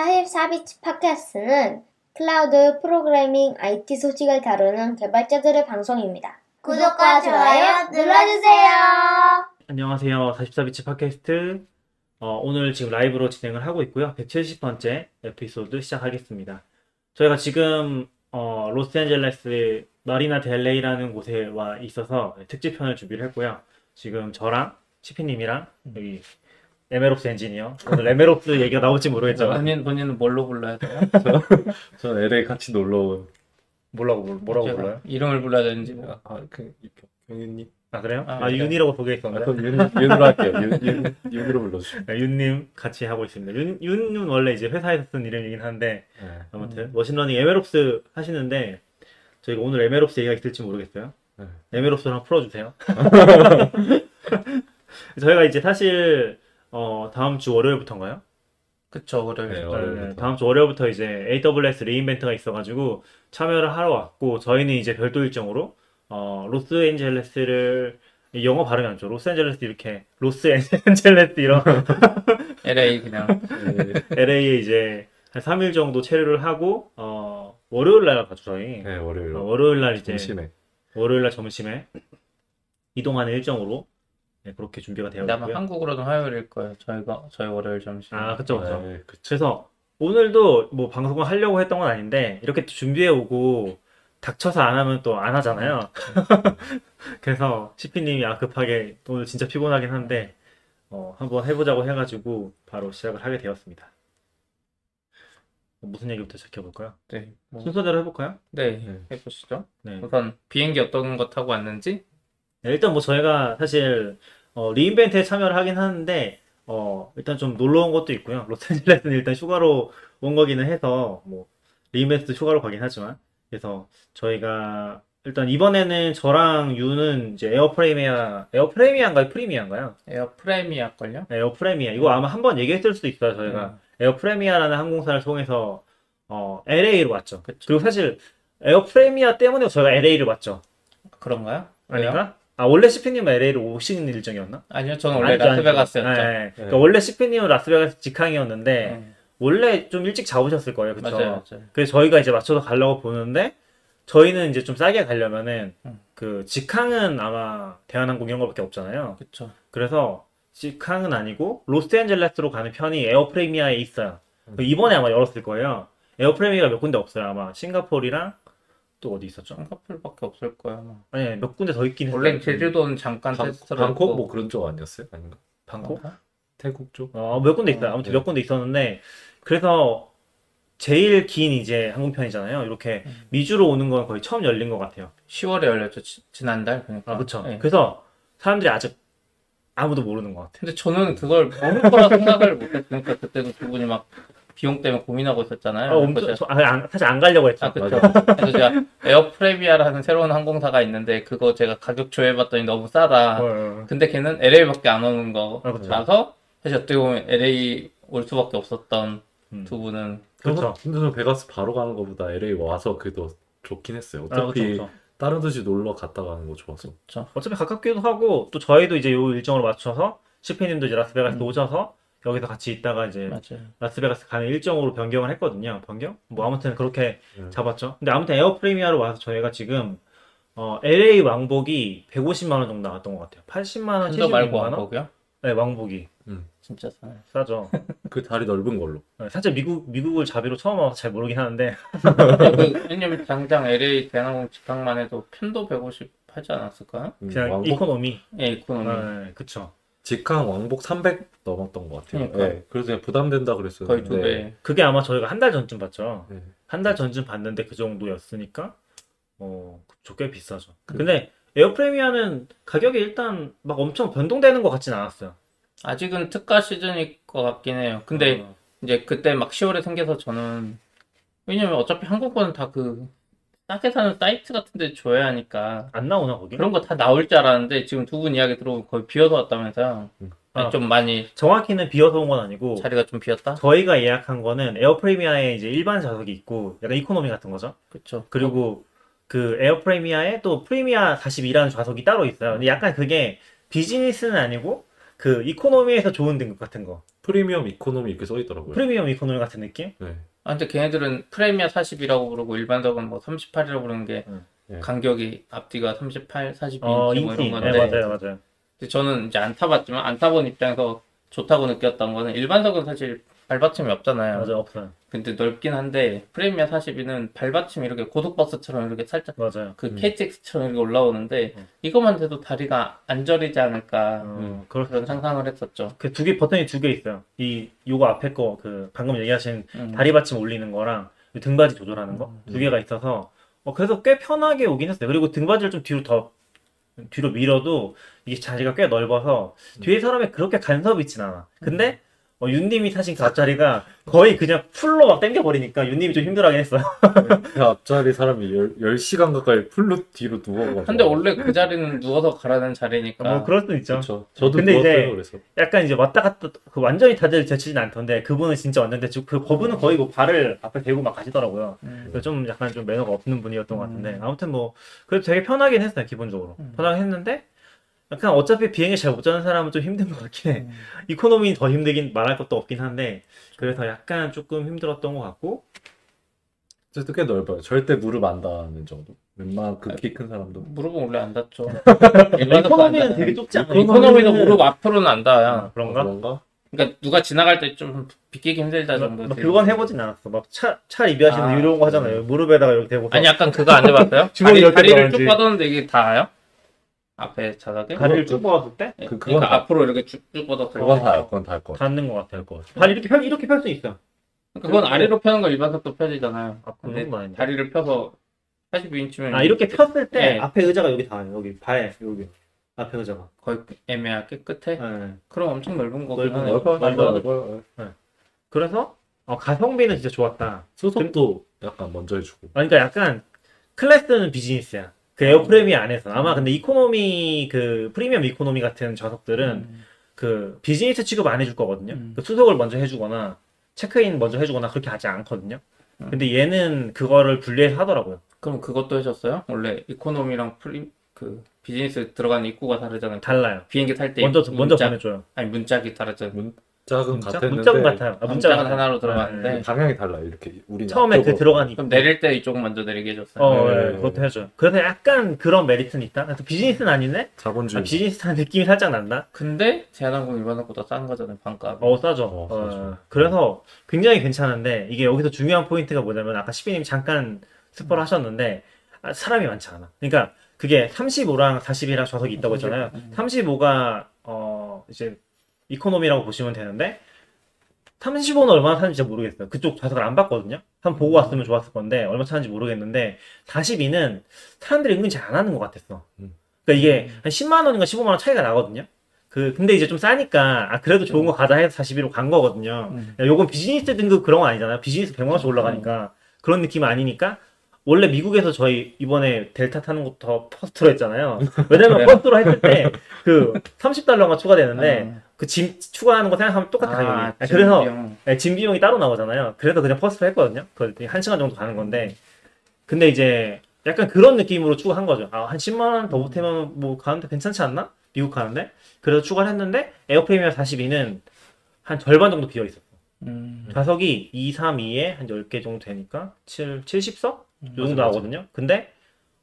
44bits 팟캐스트는 클라우드 프로그래밍 IT 소식을 다루는 개발자들의 방송입니다. 구독과 좋아요 눌러주세요. 안녕하세요. 44bits 팟캐스트. 어, 오늘 지금 라이브로 진행을 하고 있고요. 170번째 에피소드 시작하겠습니다. 저희가 지금 어, 로스앤젤레스 마리나 델레이라는 곳에 와 있어서 특집편을 준비를 했고요. 지금 저랑 시피님이랑 여기 MLOps 엔지니어 오늘 MLOps 얘기가 나올지 모르겠지만 본인 본인은 뭘로 불러야 돼요? 전 LA 같이 놀러 온 뭐라고 뭘- 뭐라고 제가 불러요? 이름을 불러야 되는지 내가. 아, 그 경윤님. 아 그래요? 아, 아, 네. 윤이라고 보게 아, 그럼 윤 윤으로 할게요. 윤, 윤 윤으로 불러주세요. 네, 윤님 같이 하고 있습니다. 윤 윤은 원래 이제 회사에서 쓴 이름이긴 한데 네. 아무튼 machine learning MLOps 하시는데 저희가 오늘 MLOps 얘기가 있을지 모르겠어요. 네. MLOps를 한번 풀어주세요. 저희가 이제 사실 어, 다음 주 월요일부터인가요? 그쵸 그래. 네, 네, 월요일부터. 다음 주 월요일부터 이제 AWS re:Invent가 있어가지고 참여를 하러 왔고 저희는 이제 별도 일정으로 어, 로스앤젤레스를 영어 발음이 안 좋아. 로스앤젤레스 이렇게 로스앤젤레스 이런 LA 그냥 네. LA에 이제 한 3일 정도 체류를 하고 어, 월요일 날 가죠 저희. 네, 월요일. 어, 월요일 날 이제 점심에. 월요일 날 점심에 이동하는 일정으로 네, 그렇게 준비가 되어 아마 있고요. 한국으로는 화요일일 거예요. 저희가 저희 월요일 점심. 아, 그쵸, 그쵸. 네, 그쵸. 그래서 오늘도 뭐 방송을 하려고 했던 건 아닌데 이렇게 또 준비해 오고 닥쳐서 안 하면 또 안 하잖아요. 그래서 CP님이 아 급하게 오늘 진짜 피곤하긴 한데 어, 한번 해보자고 해가지고 바로 시작을 하게 되었습니다. 무슨 얘기부터 시작해볼까요? 네. 뭐, 순서대로 해볼까요? 네. 네. 해보시죠. 네. 우선 비행기 어떤 거 타고 왔는지. 네, 일단 뭐 저희가 사실 어, re:Invent에 참여를 하긴 하는데 어, 일단 좀 놀러 온 것도 있고요. 로스앤젤레스는 일단 휴가로 온 거기는 해서 뭐 re:Invent도 휴가로 가긴 하지만 그래서 저희가 일단 이번에는 저랑 윤은 이제 에어 프레미아 에어 프레미아인가요? 프리미아인가요? 에어 프레미아 걸요? 네, 에어 프레미아 이거 아마 한 번 얘기했을 수도 있어요. 저희가 에어 프레미아라는 항공사를 통해서 어, LA로 왔죠. 그쵸. 그리고 사실 에어 프레미아 때문에 저희가 LA를 왔죠. 그런가요? 아닌가? 아 원래 시피님은 LA로 오시는 일정이었나? 아니요, 저는 원래 아니죠. 라스베가스였죠. 네, 네. 그러니까 원래 시피님은 라스베가스 직항이었는데 네. 원래 좀 일찍 잡으셨을 거예요, 그렇죠? 맞아요, 맞아요. 그래서 저희가 이제 맞춰서 가려고 보는데 저희는 이제 좀 싸게 가려면은 음. 그 직항은 아마 대한항공 이런 거밖에 없잖아요. 그쵸. 그래서 직항은 아니고 로스앤젤레스로 가는 편이 에어프레미아에 있어요. 음. 그 이번에 아마 열었을 거예요. 에어프레미아가 몇 군데 없어요, 아마 싱가포르랑 또 어디 있었죠? 싱가폴밖에 없을 거야. 아니 몇 군데 더 있긴 했어요. 원래 제주도는 잠깐 방, 테스트를 방콕. 뭐 그런 쪽 아니었어요? 아닌가? 방콕? 태국 쪽? 어, 몇 군데 있어요. 어, 아무튼 네. 몇 군데 있었는데, 그래서 제일 긴 이제 항공편이잖아요. 이렇게 음. 미주로 오는 건 거의 처음 열린 것 같아요. 10월에 열렸죠. 지, 지난달 그러니까. 아, 그쵸. 네. 그래서 사람들이 아직 아무도 모르는 것 같아요. 근데 저는 그걸 모를 거라 생각을 못했으니까 그때도 두 분이 막 비용 때문에 고민하고 있었잖아요. 아, 엄청, 그래서 저- 아, 안- 사실 안 가려고 했죠. 아, 그쵸. 맞아. 그래서 제가 에어프레미아라는 새로운 항공사가 있는데 그거 제가 가격 조회해봤더니 너무 싸다. 어, 어. 근데 걔는 LA밖에 안 오는 아, 그쵸. 거라서 사실 어떻게 보면 LA 올 수밖에 없었던 음. 두 분은 그쵸. 근데 저는 베가스 바로 가는 것보다 LA 와서 그래도 좋긴 했어요. 아, 어차피 그쵸, 그쵸. 다른 도시 놀러 갔다 가는 거 좋아서. 어차피 가깝기도 하고, 또 저희도 이제 요 일정으로 맞춰서, 시피님도 이제 라스베가스 음. 오셔서, 여기서 같이 있다가 이제 맞아요. 라스베가스 가는 일정으로 변경을 했거든요. 변경? 뭐 아무튼 그렇게 음. 잡았죠. 근데 아무튼 에어프리미아로 와서 저희가 지금 어, LA 왕복이 150만 원 정도 나왔던 것 같아요. 80만 원, 팬더 76만 말고 원? 왕복이요? 네, 왕복이 진짜 싸요. 싸죠. 그 다리 넓은 걸로. 네, 사실 미국 미국을 자비로 처음 와서 잘 모르긴 하는데 그, 왜냐면 당장 LA 대한항공 직항만 해도 편도 150 하지 않았을까요? 음, 그냥 왕복 이코노미. 예, 이코노미. 네, 그쵸. 직항 왕복 300 넘었던 것 같아요. 그러니까. 네, 그래서 그냥 부담된다 그랬어요. 거의 두 배. 그게 아마 저희가 한 달 전쯤 봤죠. 네. 한 달 전쯤 봤는데 그 정도였으니까 어, 그쵸, 꽤 비싸죠. 그- 근데 에어프레미아는 가격이 일단 막 엄청 변동되는 것 같진 않았어요. 아직은 특가 시즌일 것 같긴 해요. 근데 어, 이제 그때 막 10월에 생겨서 저는 왜냐면 어차피 항공권은 다 그 싸게 사는 사이트 같은 데 줘야 하니까 안 나오나 거기? 그런 거 다 나올 줄 알았는데 지금 두 분 이야기 들어보면 거의 비어서 왔다면서요. 음. 아. 좀 많이 정확히는 비어서 온 건 아니고 자리가 좀 비었다? 저희가 예약한 거는 에어프레미아에 이제 일반 좌석이 있고 약간 이코노미 같은 거죠. 그쵸. 그리고 그 에어프레미아에 또 프레미아 42라는 좌석이 따로 있어요. 근데 약간 그게 비즈니스는 아니고 그 이코노미에서 좋은 등급 같은 거. 프리미엄 이코노미 이렇게 써 있더라고요. 프리미엄 이코노미 같은 느낌? 네. 아, 근데 걔네들은 프레미아 40이라고 부르고 일반적은 뭐 38이라고 부르는 게 음. 네. 간격이 앞뒤가 38, 42 어, 뭐 인기. 이런 네, 건데 맞아요, 맞아요. 근데 저는 이제 안 타봤지만 안 타본 입장에서 좋다고 느꼈던 거는 일반석은 사실 발받침이 없잖아요. 맞아요, 없어요. 근데 넓긴 한데 프레미아 42는 발받침이 이렇게 고속버스처럼 이렇게 살짝 맞아요. 그 음. KTX처럼 이렇게 올라오는데 음. 이것만 돼도 다리가 안 저리지 않을까 어, 그렇 그런 상상을 했었죠. 그 두 개, 버튼이 두 개 있어요. 이, 요거 앞에 거, 그, 방금 얘기하신 음. 다리 받침 올리는 거랑 이 등받이 조절하는 거 두 개가 있어서 어, 그래서 꽤 편하게 오긴 했어요. 그리고 등받이를 좀 뒤로 더 뒤로 밀어도 이게 자리가 꽤 넓어서 뒤에 사람이 그렇게 간섭이 있진 않아. 근데 어, 윤님이 타신 그 앞자리가 거의 그냥 풀로 막 당겨버리니까 윤님이 좀 힘들어하긴 했어요. 그 앞자리 사람이 10, 10 시간 가까이 풀로 뒤로 누워가지고. 근데 원래 그 자리는 누워서 가라는 자리니까 뭐 그럴 수도 있죠. 그렇죠. 저도 근데 누웠어요, 이제 그래서. 약간 이제 왔다 갔다 그 완전히 다들 제치진 않던데 그분은 진짜 완전 대충 그 그분은 거의 뭐 발을 앞에 대고 막 가시더라고요. 음. 그래서 좀 약간 좀 매너가 없는 분이었던 것 같은데 음. 아무튼 뭐 그래도 되게 편하긴 했어요 기본적으로 음. 편하게 했는데 약간 어차피 비행기 잘 못 자는 사람은 좀 힘든 것 같긴 해 음. 이코노미 더 힘들긴 말할 것도 없긴 한데 그래서 약간 조금 힘들었던 것 같고 어쨌든 꽤 넓어요. 절대 무릎 안 닿는 정도. 웬만한 극히 큰 사람도. 무릎은 원래 안 닿죠. 이코노미는 되게 좁지 않아 이코노미도 무릎 앞으로는 안 닿아요. 아, 그런가? 그런가? 그러니까 누가 지나갈 때 좀 비키기 힘들다 정도. 막 그건 해보진 않았어 막 차 차 리뷰하시는 아, 이런 거 하잖아요 무릎에다가 이렇게 대고 아니 약간 그거 안 해봤어요? 주머니 다리, 다리를 쭉. 뻗었는데 이게 닿아요? 앞에 자석에? 다리를 쭉 모았을 때 예, 그- 그건 그러니까 다- 앞으로 이렇게 쭉쭉 뻗었을 때. 그건 다요. 그건 다할 것 같아요. 닿는 것 같아요 발 이렇게 펼 이렇게 펼 수 있어 그건 아래로 펴는 건 일반석도 펴지잖아요. 아, 그 근데 아닌데. 다리를 펴서 42인치면 아 이렇게 폈을 때 네. 앞에 의자가 여기 닿아요 여기 발 여기 앞에 의자가 거의 애매하게 끝에 네. 그럼 엄청 넓은 거긴 넓은 하네요. 넓어요. 넓어요. 넓어요. 그래서 어, 가성비는 진짜 좋았다 수속도 약간 먼저 해주고. 아, 그러니까 약간 클래스는 비즈니스야 그 에어프레미 안에서 아마 근데 이코노미 그 프리미엄 이코노미 같은 좌석들은 음. 그 비즈니스 취급 안 해줄 거거든요 음. 그 수속을 먼저 해주거나 체크인 먼저 해주거나 그렇게 하지 않거든요 음. 근데 얘는 그거를 분리해서 하더라고요 그럼 그것도 하셨어요? 원래 이코노미랑 프리 그 비즈니스 들어가는 입구가 다르잖아요. 달라요 비행기 탈 때 먼저 먼저 문짝- 보내줘요 아니 문짝이 다르잖아요. 문 짝은 문짝? 같았는데 문짝은 같아요 아, 문짝은 문짝은 하나로 같아요. 들어가는데 네. 방향이 달라요. 이렇게 우리 처음에 그 들어가니 그럼 내릴 때 이쪽 먼저 내리게 해줬어요. 어, 네. 네, 그것도 해줘요. 그래서 약간 그런 메리트는 있다. 그래서 비즈니스는 아니네? 자본주의. 아, 비즈니스한 느낌이 살짝 난다? 근데 대한항공 일반항공보다 싼 거잖아요 반값. 어, 싸죠. 어, 어, 싸죠. 그래서 굉장히 괜찮은데, 이게 여기서 중요한 포인트가 뭐냐면, 아까 시비님 잠깐 스포를 하셨는데, 아, 사람이 많지 않아. 그러니까, 그게 35랑 40이랑 좌석이 있다고 했잖아요. 음. 35가, 어, 이제, 이코노미라고 보시면 되는데, 35는 얼마나 차는지 진짜 모르겠어요. 그쪽 좌석을 안 봤거든요. 한번 보고 왔으면 좋았을 건데, 얼마 차는지 모르겠는데, 42는 사람들이 은근히 잘 안 하는 것 같았어. 음. 그러니까 이게 한 10만 원인가 15만 원 차이가 나거든요. 그, 근데 이제 좀 싸니까, 아, 그래도 좋은 거 가자 해서 42로 간 거거든요. 음. 야, 요건 비즈니스 등급 그런 거 아니잖아요. 비즈니스 100만 원씩 올라가니까. 그런 느낌 아니니까. 원래 미국에서 저희 이번에 델타 타는 것도 퍼스트로 했잖아요. 왜냐면 그래요? 퍼스트로 했을 때 그 30달러가 추가되는데 아. 그 짐 추가하는 거 생각하면 똑같아 가격이. 아, 아, 그래서 비용. 네, 짐 비용이 따로 나오잖아요. 그래서 그냥 퍼스트로 했거든요. 그 한 시간 정도 가는 건데. 근데 이제 약간 그런 느낌으로 추가한 거죠. 아, 한 10만 원 더 보태면 뭐 가는데 괜찮지 않나? 미국 가는데. 그래서 추가를 했는데 에어프레미아 42는 한 절반 정도 비어 있었어. 음. 좌석이 2, 3, 2에 한 10개 정도 되니까 7, 70석? 요 정도 맞아. 나오거든요. 근데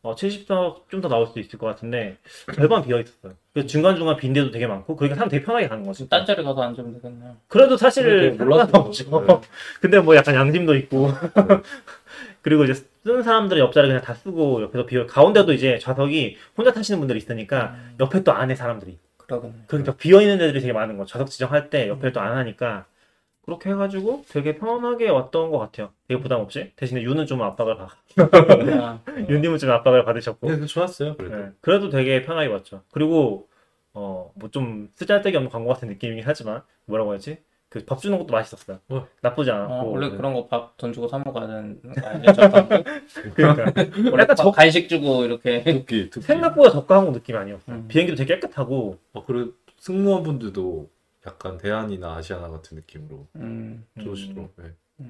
어, 70석 좀 더 나올 수도 있을 것 같은데 절반 비어 있었어요. 그래서 중간 중간 빈 데도 되게 많고 그러니까 사람 되게 편하게 가는 거지. 딴 자리 가서 앉으면 되겠네요. 그래도 사실. 상관없죠. 네. 근데 뭐 약간 양심도 있고 그리고 이제 쓰는 사람들은 옆자리 그냥 다 쓰고 옆에서 비어 가운데도 이제 좌석이 혼자 타시는 분들이 있으니까 옆에 또 안에 사람들이 그러겠네. 그러니까 비어 있는 데들이 되게 많은 거 좌석 지정할 때 옆에 또 안 하니까 그렇게 해가지고 되게 편하게 왔던 것 같아요. 되게 부담 없이 대신에 유는 좀 압박을 받 윤님은 좀 압박을 받으셨고 네, 좋았어요. 그래도. 네, 그래도 되게 편하게 봤죠. 그리고 어 뭐 좀 쓰잘데기 없는 광고 같은 느낌이긴 하지만 뭐라고 해야지 그 밥 주는 것도 맛있었어요. 어. 나쁘지 않았고 어, 원래 그런 거 밥 돈 주고 사 먹어야 되는 거 아니에요? 저빵? 그러니까 원래 약간 밥- 저- 간식 주고 이렇게 특기, 특기. 생각보다 저가한 느낌이 아니었어. 요 음. 비행기도 되게 깨끗하고 어, 그리고 승무원분들도 약간 대한이나 아시아나 같은 느낌으로 음, 좋으시더라고요. 네.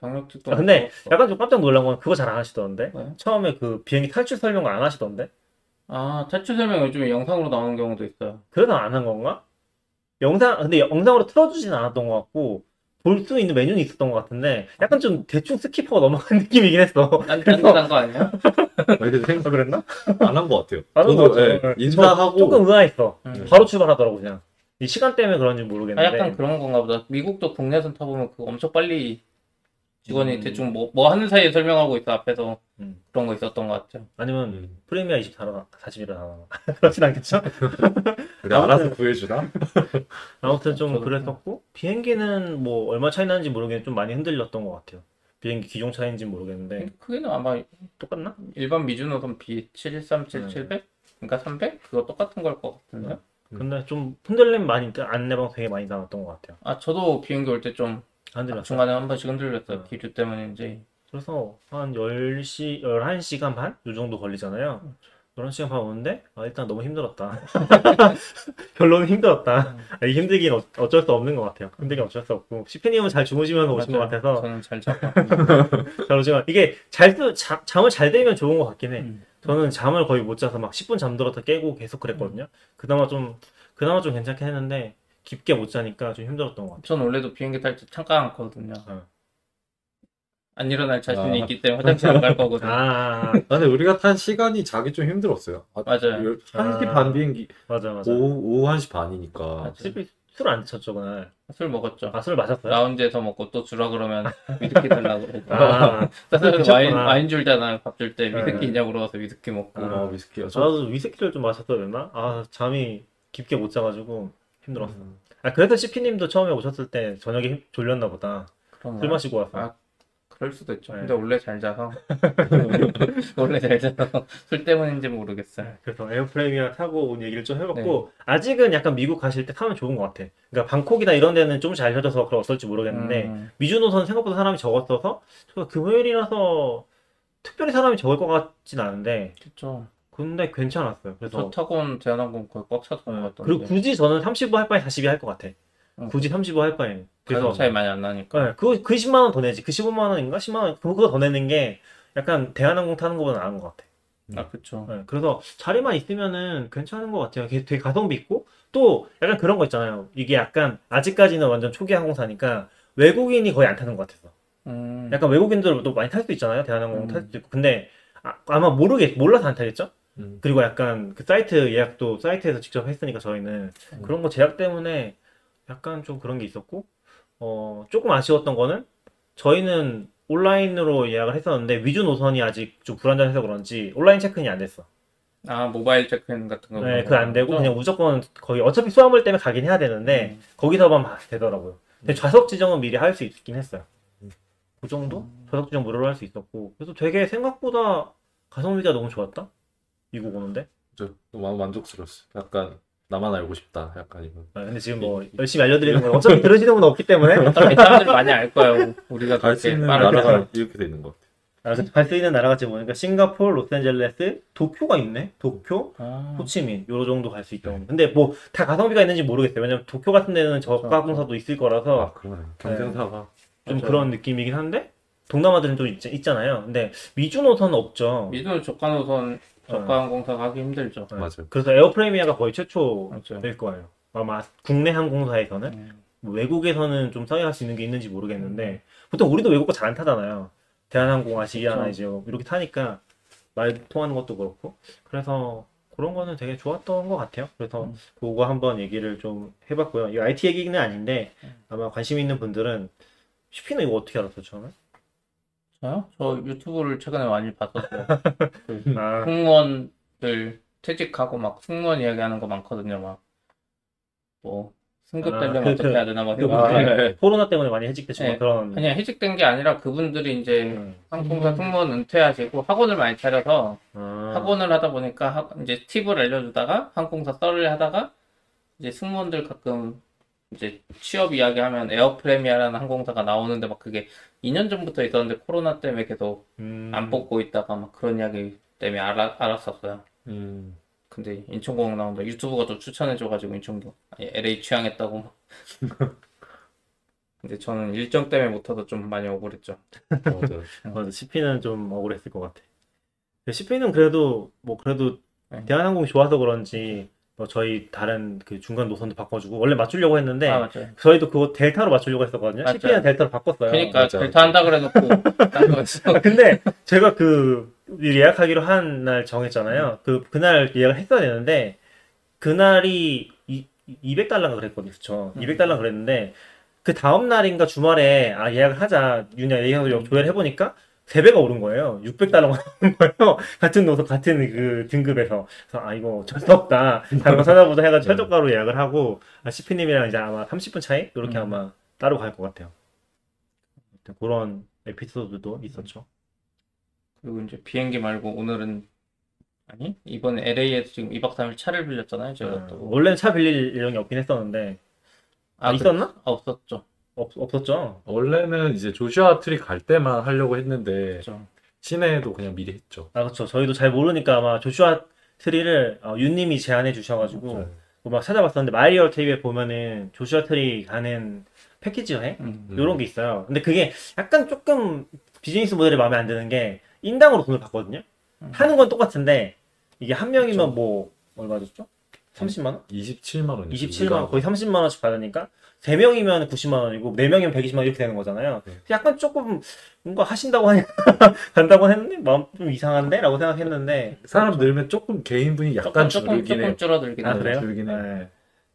경력직도 아, 근데 없었어. 약간 좀 깜짝 놀란 건 그거 잘 안 하시던데. 왜? 처음에 그 비행기 탈출 설명을 안 하시던데. 아 탈출 설명 요즘에 영상으로 나오는 경우도 있어요. 그래서 안한 건가? 영상 근데 영상으로 틀어주진 않았던 것 같고 볼 수 있는 메뉴는 있었던 것 같은데 약간 좀 대충 스킵하고 넘어간 느낌이긴 했어. 딴딴딴 거 아니야? 근데 생각 아, 그랬나? 안 한 것 같아요. 안한 저도, 것 같아요. 예, 네. 인사하고 조금 의아했어. 음. 바로 출발하더라고 그냥. 이 시간 때문에 그런지 아, 모르겠는데. 약간 그런 건가 보다. 미국도 국내선 타보면 그 엄청 빨리 직원이 음. 대충 뭐, 뭐 하는 사이에 설명하고 있어, 앞에서. 음. 그런 거 있었던 것 같죠. 아니면 음. 프리미어 24나 41을 하나 그렇진 않겠죠? 우리 알아서 구해주나? 아무튼 좀 그랬었고 비행기는 뭐 얼마 차이 나는지 모르겠는데 좀 많이 흔들렸던 것 같아요. 비행기 기종 차이인지 모르겠는데 크기는 아마 똑같나? 일반 미주노선 B737, 네. 700? 그러니까 300? 그거 똑같은 걸 것 같은데. 음. 근데 좀 흔들림 많이 안내방 되게 많이 나왔던 것 같아요. 아, 저도 비행기 올 때 좀 흔들렸어요. 중간에 한 번씩 흔들렸어요. 음. 기류 때문인지. 그래서 한 10시, 11시간 반? 요 정도 걸리잖아요. 11시간 반 오는데 아, 일단 너무 힘들었다. 결론은 힘들었다. 아, 이 힘들긴 어- 어쩔 수 없는 것 같아요. 힘들긴 어쩔 수 없고 시피님은 잘 주무시면서 오신 것. 같아서 저는 잘 잡고. 잘 오지만 이게 잘 쓰, 잠, 잠을 잘 들면 좋은 것 같긴 해. 음. 저는 잠을 거의 못 자서 막 10분 잠들었다 깨고 계속 그랬거든요. 그나마 좀 그나마 좀 괜찮긴 했는데 깊게 못 자니까 좀 힘들었던 것 같아요. 전 원래도 비행기 탈때 잠깐 않거든요. 어. 안 일어날 자신이 아. 있기 때문에 화장실 안 갈 거거든요. 아, 아, 근데 우리가 탄 시간이 자기 좀 힘들었어요. 아, 맞아요. 1시 아. 반 비행기, 맞아 맞아. 오후, 오후 1시 반이니까. 술이 술 안 드셨죠 그날? 술 먹었죠. 아 술 마셨어요? 라운지에서 먹고 또 주라 그러면 위스키 달라고 그러고. 아, 사실 드셨구나. 와인, 와인 줄잖아요. 밥줄때 위스키 네. 있냐고 물어서 위스키 먹고. 아. 어, 위스키요. 저, 저도 위스키를 좀 마셨어야 됐나? 아 잠이 깊게 못 자가지고 힘들었어. 음. 아 그래서 CP님도 처음에 오셨을 때 저녁에 힘- 졸렸나 보다. 그런가? 술 마시고 와서. 아, 그럴 수도 있죠. 네. 근데 원래 잘 자서. 원래 잘 자서. 술 때문인지 모르겠어요. 그래서 에어프레미어 타고 온 얘기를 좀 해봤고 아직은 약간 미국 가실 때 타면 좋은 것 같아. 그러니까 방콕이나 이런 데는 좀 잘 펴져서 그럼 어떨지 모르겠는데 음, 미주 노선 생각보다 사람이 적었어서 저 금요일이라서 특별히 사람이 적을 것 같진 않은데 그쵸. 근데 괜찮았어요. 그래서 저 타고 온 대한항공 거의 꽉 찼던 것 어, 같던데. 그리고 굳이 저는 35할 바에 42할것 같아. 음. 굳이 35할 바에. 그래서 차이 많이 안 나니까. 네, 그, 그 10만 원 더 내지. 그 15만 원인가? 10만 원. 그거 더 내는 게 약간 대한항공 타는 것보다 나은 것 같아. 아, 그쵸. 네, 그래서 자리만 있으면은 괜찮은 것 같아요. 되게, 가성비 있고 또 약간 그런 거 있잖아요. 이게 약간 아직까지는 완전 초기 항공사니까 외국인이 거의 안 타는 것 같아서. 음, 약간 외국인들도 많이 탈 수도 있잖아요. 대한항공 음. 탈 수도 있고. 근데 아, 마 모르겠, 몰라서 안 타겠죠? 음. 그리고 약간 그 사이트 예약도 사이트에서 직접 했으니까 저희는 음. 그런 거 제약 때문에 약간 좀 그런 게 있었고 어 조금 아쉬웠던 거는 저희는 온라인으로 예약을 했었는데 위주 노선이 아직 좀 불안정해서 그런지 온라인 체크인이 안 됐어. 아, 모바일 체크인 같은 거. 네, 그거 안거 되고? 그냥 무조건 거의 어차피 수화물 때문에 가긴 해야 되는데 음. 거기서만 봐- 되더라고요. 근데 좌석 지정은 미리 할 수 있긴 했어요. 그 정도? 음. 좌석 지정 무료로 할 수 있었고 그래서 되게 생각보다 가성비가 너무 좋았다. 미국 오는데. 저 너무 만족스러웠어. 약간 나만 알고 싶다. 약간 이거. 아, 근데 지금 뭐 열심히 알려드리는 건 어차피 들으시는 분 없기 때문에 사람들이 많이 알 거예요. 우리가 갈 수 있는 나라가 살- 이렇게 돼 있는 것 같아. 갈수 있는 나라 같이 보니까 싱가포르, 로스앤젤레스, 도쿄가 있네. 도쿄, 아, 호치민 요 정도 갈 수 있다고. 근데 뭐 다 가성비가 있는지 모르겠어요. 왜냐면 도쿄 같은 데는 저가 그렇죠. 항공사도 있을 거라서 아, 그러네. 경쟁사가. 좀 맞아요. 그런 느낌이긴 한데 동남아들은 좀 있, 있잖아요. 근데 미주 노선은 없죠. 미주 저가 노선 저가 항공사가 하기 힘들죠. 네. 맞아요. 그래서 에어프레미아가 거의 최초일. 거예요. 아마 국내 항공사에서는 음. 뭐 외국에서는 좀 싸게 할 수 있는 게 있는지 모르겠는데 보통 우리도 외국 거 잘 안 타잖아요. 대한항공, 아시아나. 이제 이렇게 타니까 말 통하는 것도 그렇고 그래서 그런 거는 되게 좋았던 것 같아요. 그래서 음. 그거 한번 얘기를 좀 해봤고요. 이 IT 얘기는 아닌데 음. 아마 관심 있는 분들은 슈피는 이거 어떻게 알았어요, 처음에? 저요? 저 유튜브를 최근에 많이 봤었어요. 그 아, 승무원들 퇴직하고 막 승무원 이야기하는 거 많거든요. 막 뭐 승급 아, 되려면 그, 어떻게 그, 해야 되나 막 그 이런. 네. 코로나 때문에 많이 해직되시고 네. 그런 아니 해직된 게 아니라 그분들이 이제 음. 항공사 승무원 은퇴하시고 학원을 많이 차려서 아, 학원을 하다 보니까 학- 이제 팁을 알려주다가 항공사 썰을 하다가 이제 승무원들 가끔 이제 취업 이야기하면 에어프레미아라는 항공사가 나오는데 막 그게 2년 전부터 있었는데 코로나 때문에 계속 음, 안 뽑고 있다가 막 그런 이야기 때문에 알아, 알았었어요. 음. 근데 인천공항 나온다. 유튜브가 또 추천해줘가지고 인천공 LA 취향했다고. 막. 근데 저는 일정 때문에 못 타서 좀 많이 억울했죠. 맞아요. 맞아. CP는 좀 억울했을 것 같아. CP는 그래도 뭐 그래도 네. 대한항공이 좋아서 그런지 뭐 저희 다른 그 중간 노선도 바꿔주고 원래 맞추려고 했는데 아 맞아요. 저희도 그거 델타로 맞추려고 했었거든요. 맞아요. CP는 델타로 바꿨어요. 그러니까 맞아, 델타 한다 그래놓고 딴 거였어. 아, 근데 제가 그 예약하기로 한 날 정했잖아요. 그 그날 예약을 했어야 되는데 그날이 이, 200달러가 그랬거든요. 그쵸? 음. 200달러 그랬는데 그 다음 날인가 주말에 아 예약을 하자 윤야 예약을 음. 조회를 해보니까 3배가 오른 거예요. 600달러가 오른 거예요. 같은 노선 같은 그 등급에서 그래서 아 이거 어쩔 수 없다. 다른 거 찾아보자 해가지고 네. 최저가로 예약을 하고 아, CP님이랑 이제 아마 30분 차이 이렇게 음. 아마 따로 갈 것 같아요. 그런 에피소드도 있었죠. 그리고 이제 비행기 말고 오늘은 아니 이번 LA에서 지금 2박 3일 차를 빌렸잖아요. 제가 어, 또. 원래는 차 빌릴 예정이 없긴 했었는데 아, 그- 있었나? 아, 없었죠. 없, 없었죠. 원래는 이제 조슈아 트리 갈 때만 하려고 했는데 그렇죠. 시내에도 그냥 미리 했죠. 아 그렇죠. 저희도 잘 모르니까 아마 조슈아 트리를 어, 윤님이 제안해 주셔가지고 맞아요. 뭐막 찾아봤었는데 마리얼 TV에 보면은 조슈아 트리 가는 패키지 여행 음. 음. 이런 게 있어요. 근데 그게 약간 조금 비즈니스 모델이 마음에 안 드는 게 인당으로 돈을 받거든요. 음. 하는 건 똑같은데 이게 한 명이면. 뭐 얼마 줬죠? 30만 원? 27만 원. 27만 원, 거의 30만 원씩 받으니까 세 명이면 90만 원이고 네 명이면 120만 원 이렇게 되는 거잖아요. 네. 약간 조금 뭔가 하신다고 하니 간다고 했는데 마음 좀 이상한데 라고 생각했는데 사람 늘면 조금 개인분이 약간 조금 조금 줄긴 해. 조금 줄어들긴 아, 하죠. 그래요? 줄긴 해. 네.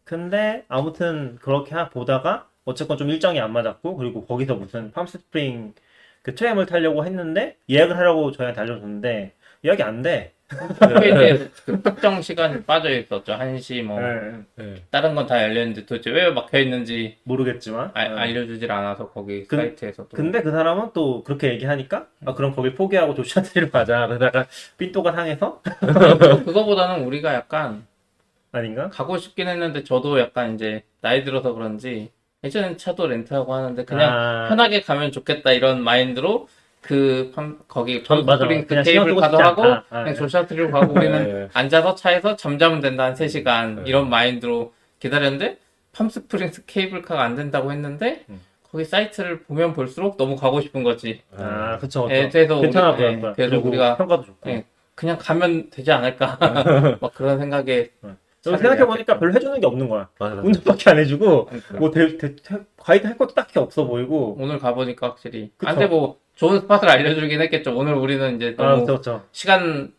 근데 아무튼 그렇게 하- 보다가 어쨌건 좀 일정이 안 맞았고 그리고 거기서 무슨 팜스프링 그 트램을 타려고 했는데 예약을 하라고 저희한테 알려줬는데 예약이 안 돼. 회의에 그 특정 시간이 빠져 있었죠. 1시 뭐 네, 네. 다른 건 다 열렸는데 도대체 왜 막혀 있는지 모르겠지만. 아- 네. 알려주질 않아서 거기 근- 사이트에서도. 근데 그 사람은 또 그렇게 얘기하니까 아 그럼 거길 포기하고 조슈아트리를 가자. 그러다가 삔또가 상해서 그거보다는 우리가 약간 아닌가? 가고 싶긴 했는데 저도 약간 이제 나이 들어서 그런지 예전엔 차도 렌트하고 하는데 그냥 아, 편하게 가면 좋겠다 이런 마인드로 그 팜- 거기. 팜스프링 그 그냥 신경 테이블 쓰고 가서 싶지 하고 않다. 아, 그냥 네. 조샤트리로 가고 우리는 네. 앉아서 차에서 잠자면 된다 한 3시간 네. 이런 마인드로 기다렸는데 팜스프링스 케이블카가 안 된다고 했는데 음. 거기 사이트를 보면 볼수록 너무 가고 싶은 거지 아 그쵸 그쵸. 예, 그래서 괜찮아 우리- 예. 그래서 그리고 우리가 평가도 좋고. 예, 그냥 가면 되지 않을까 막 그런 생각에 그리고 생각해 보니까 별로 해주는 게 없는 거야. 맞아. 맞아. 운전밖에 안 해주고 그러니까 뭐 대, 대, 대- 가이드 할 것도 딱히 없어 보이고 오늘 가보니까 확실히 그쵸. 아, 근데 뭐 좋은 스팟을 알려주긴 했겠죠 오늘 우리는 이제 아 너무 그쵸 그쵸. 시간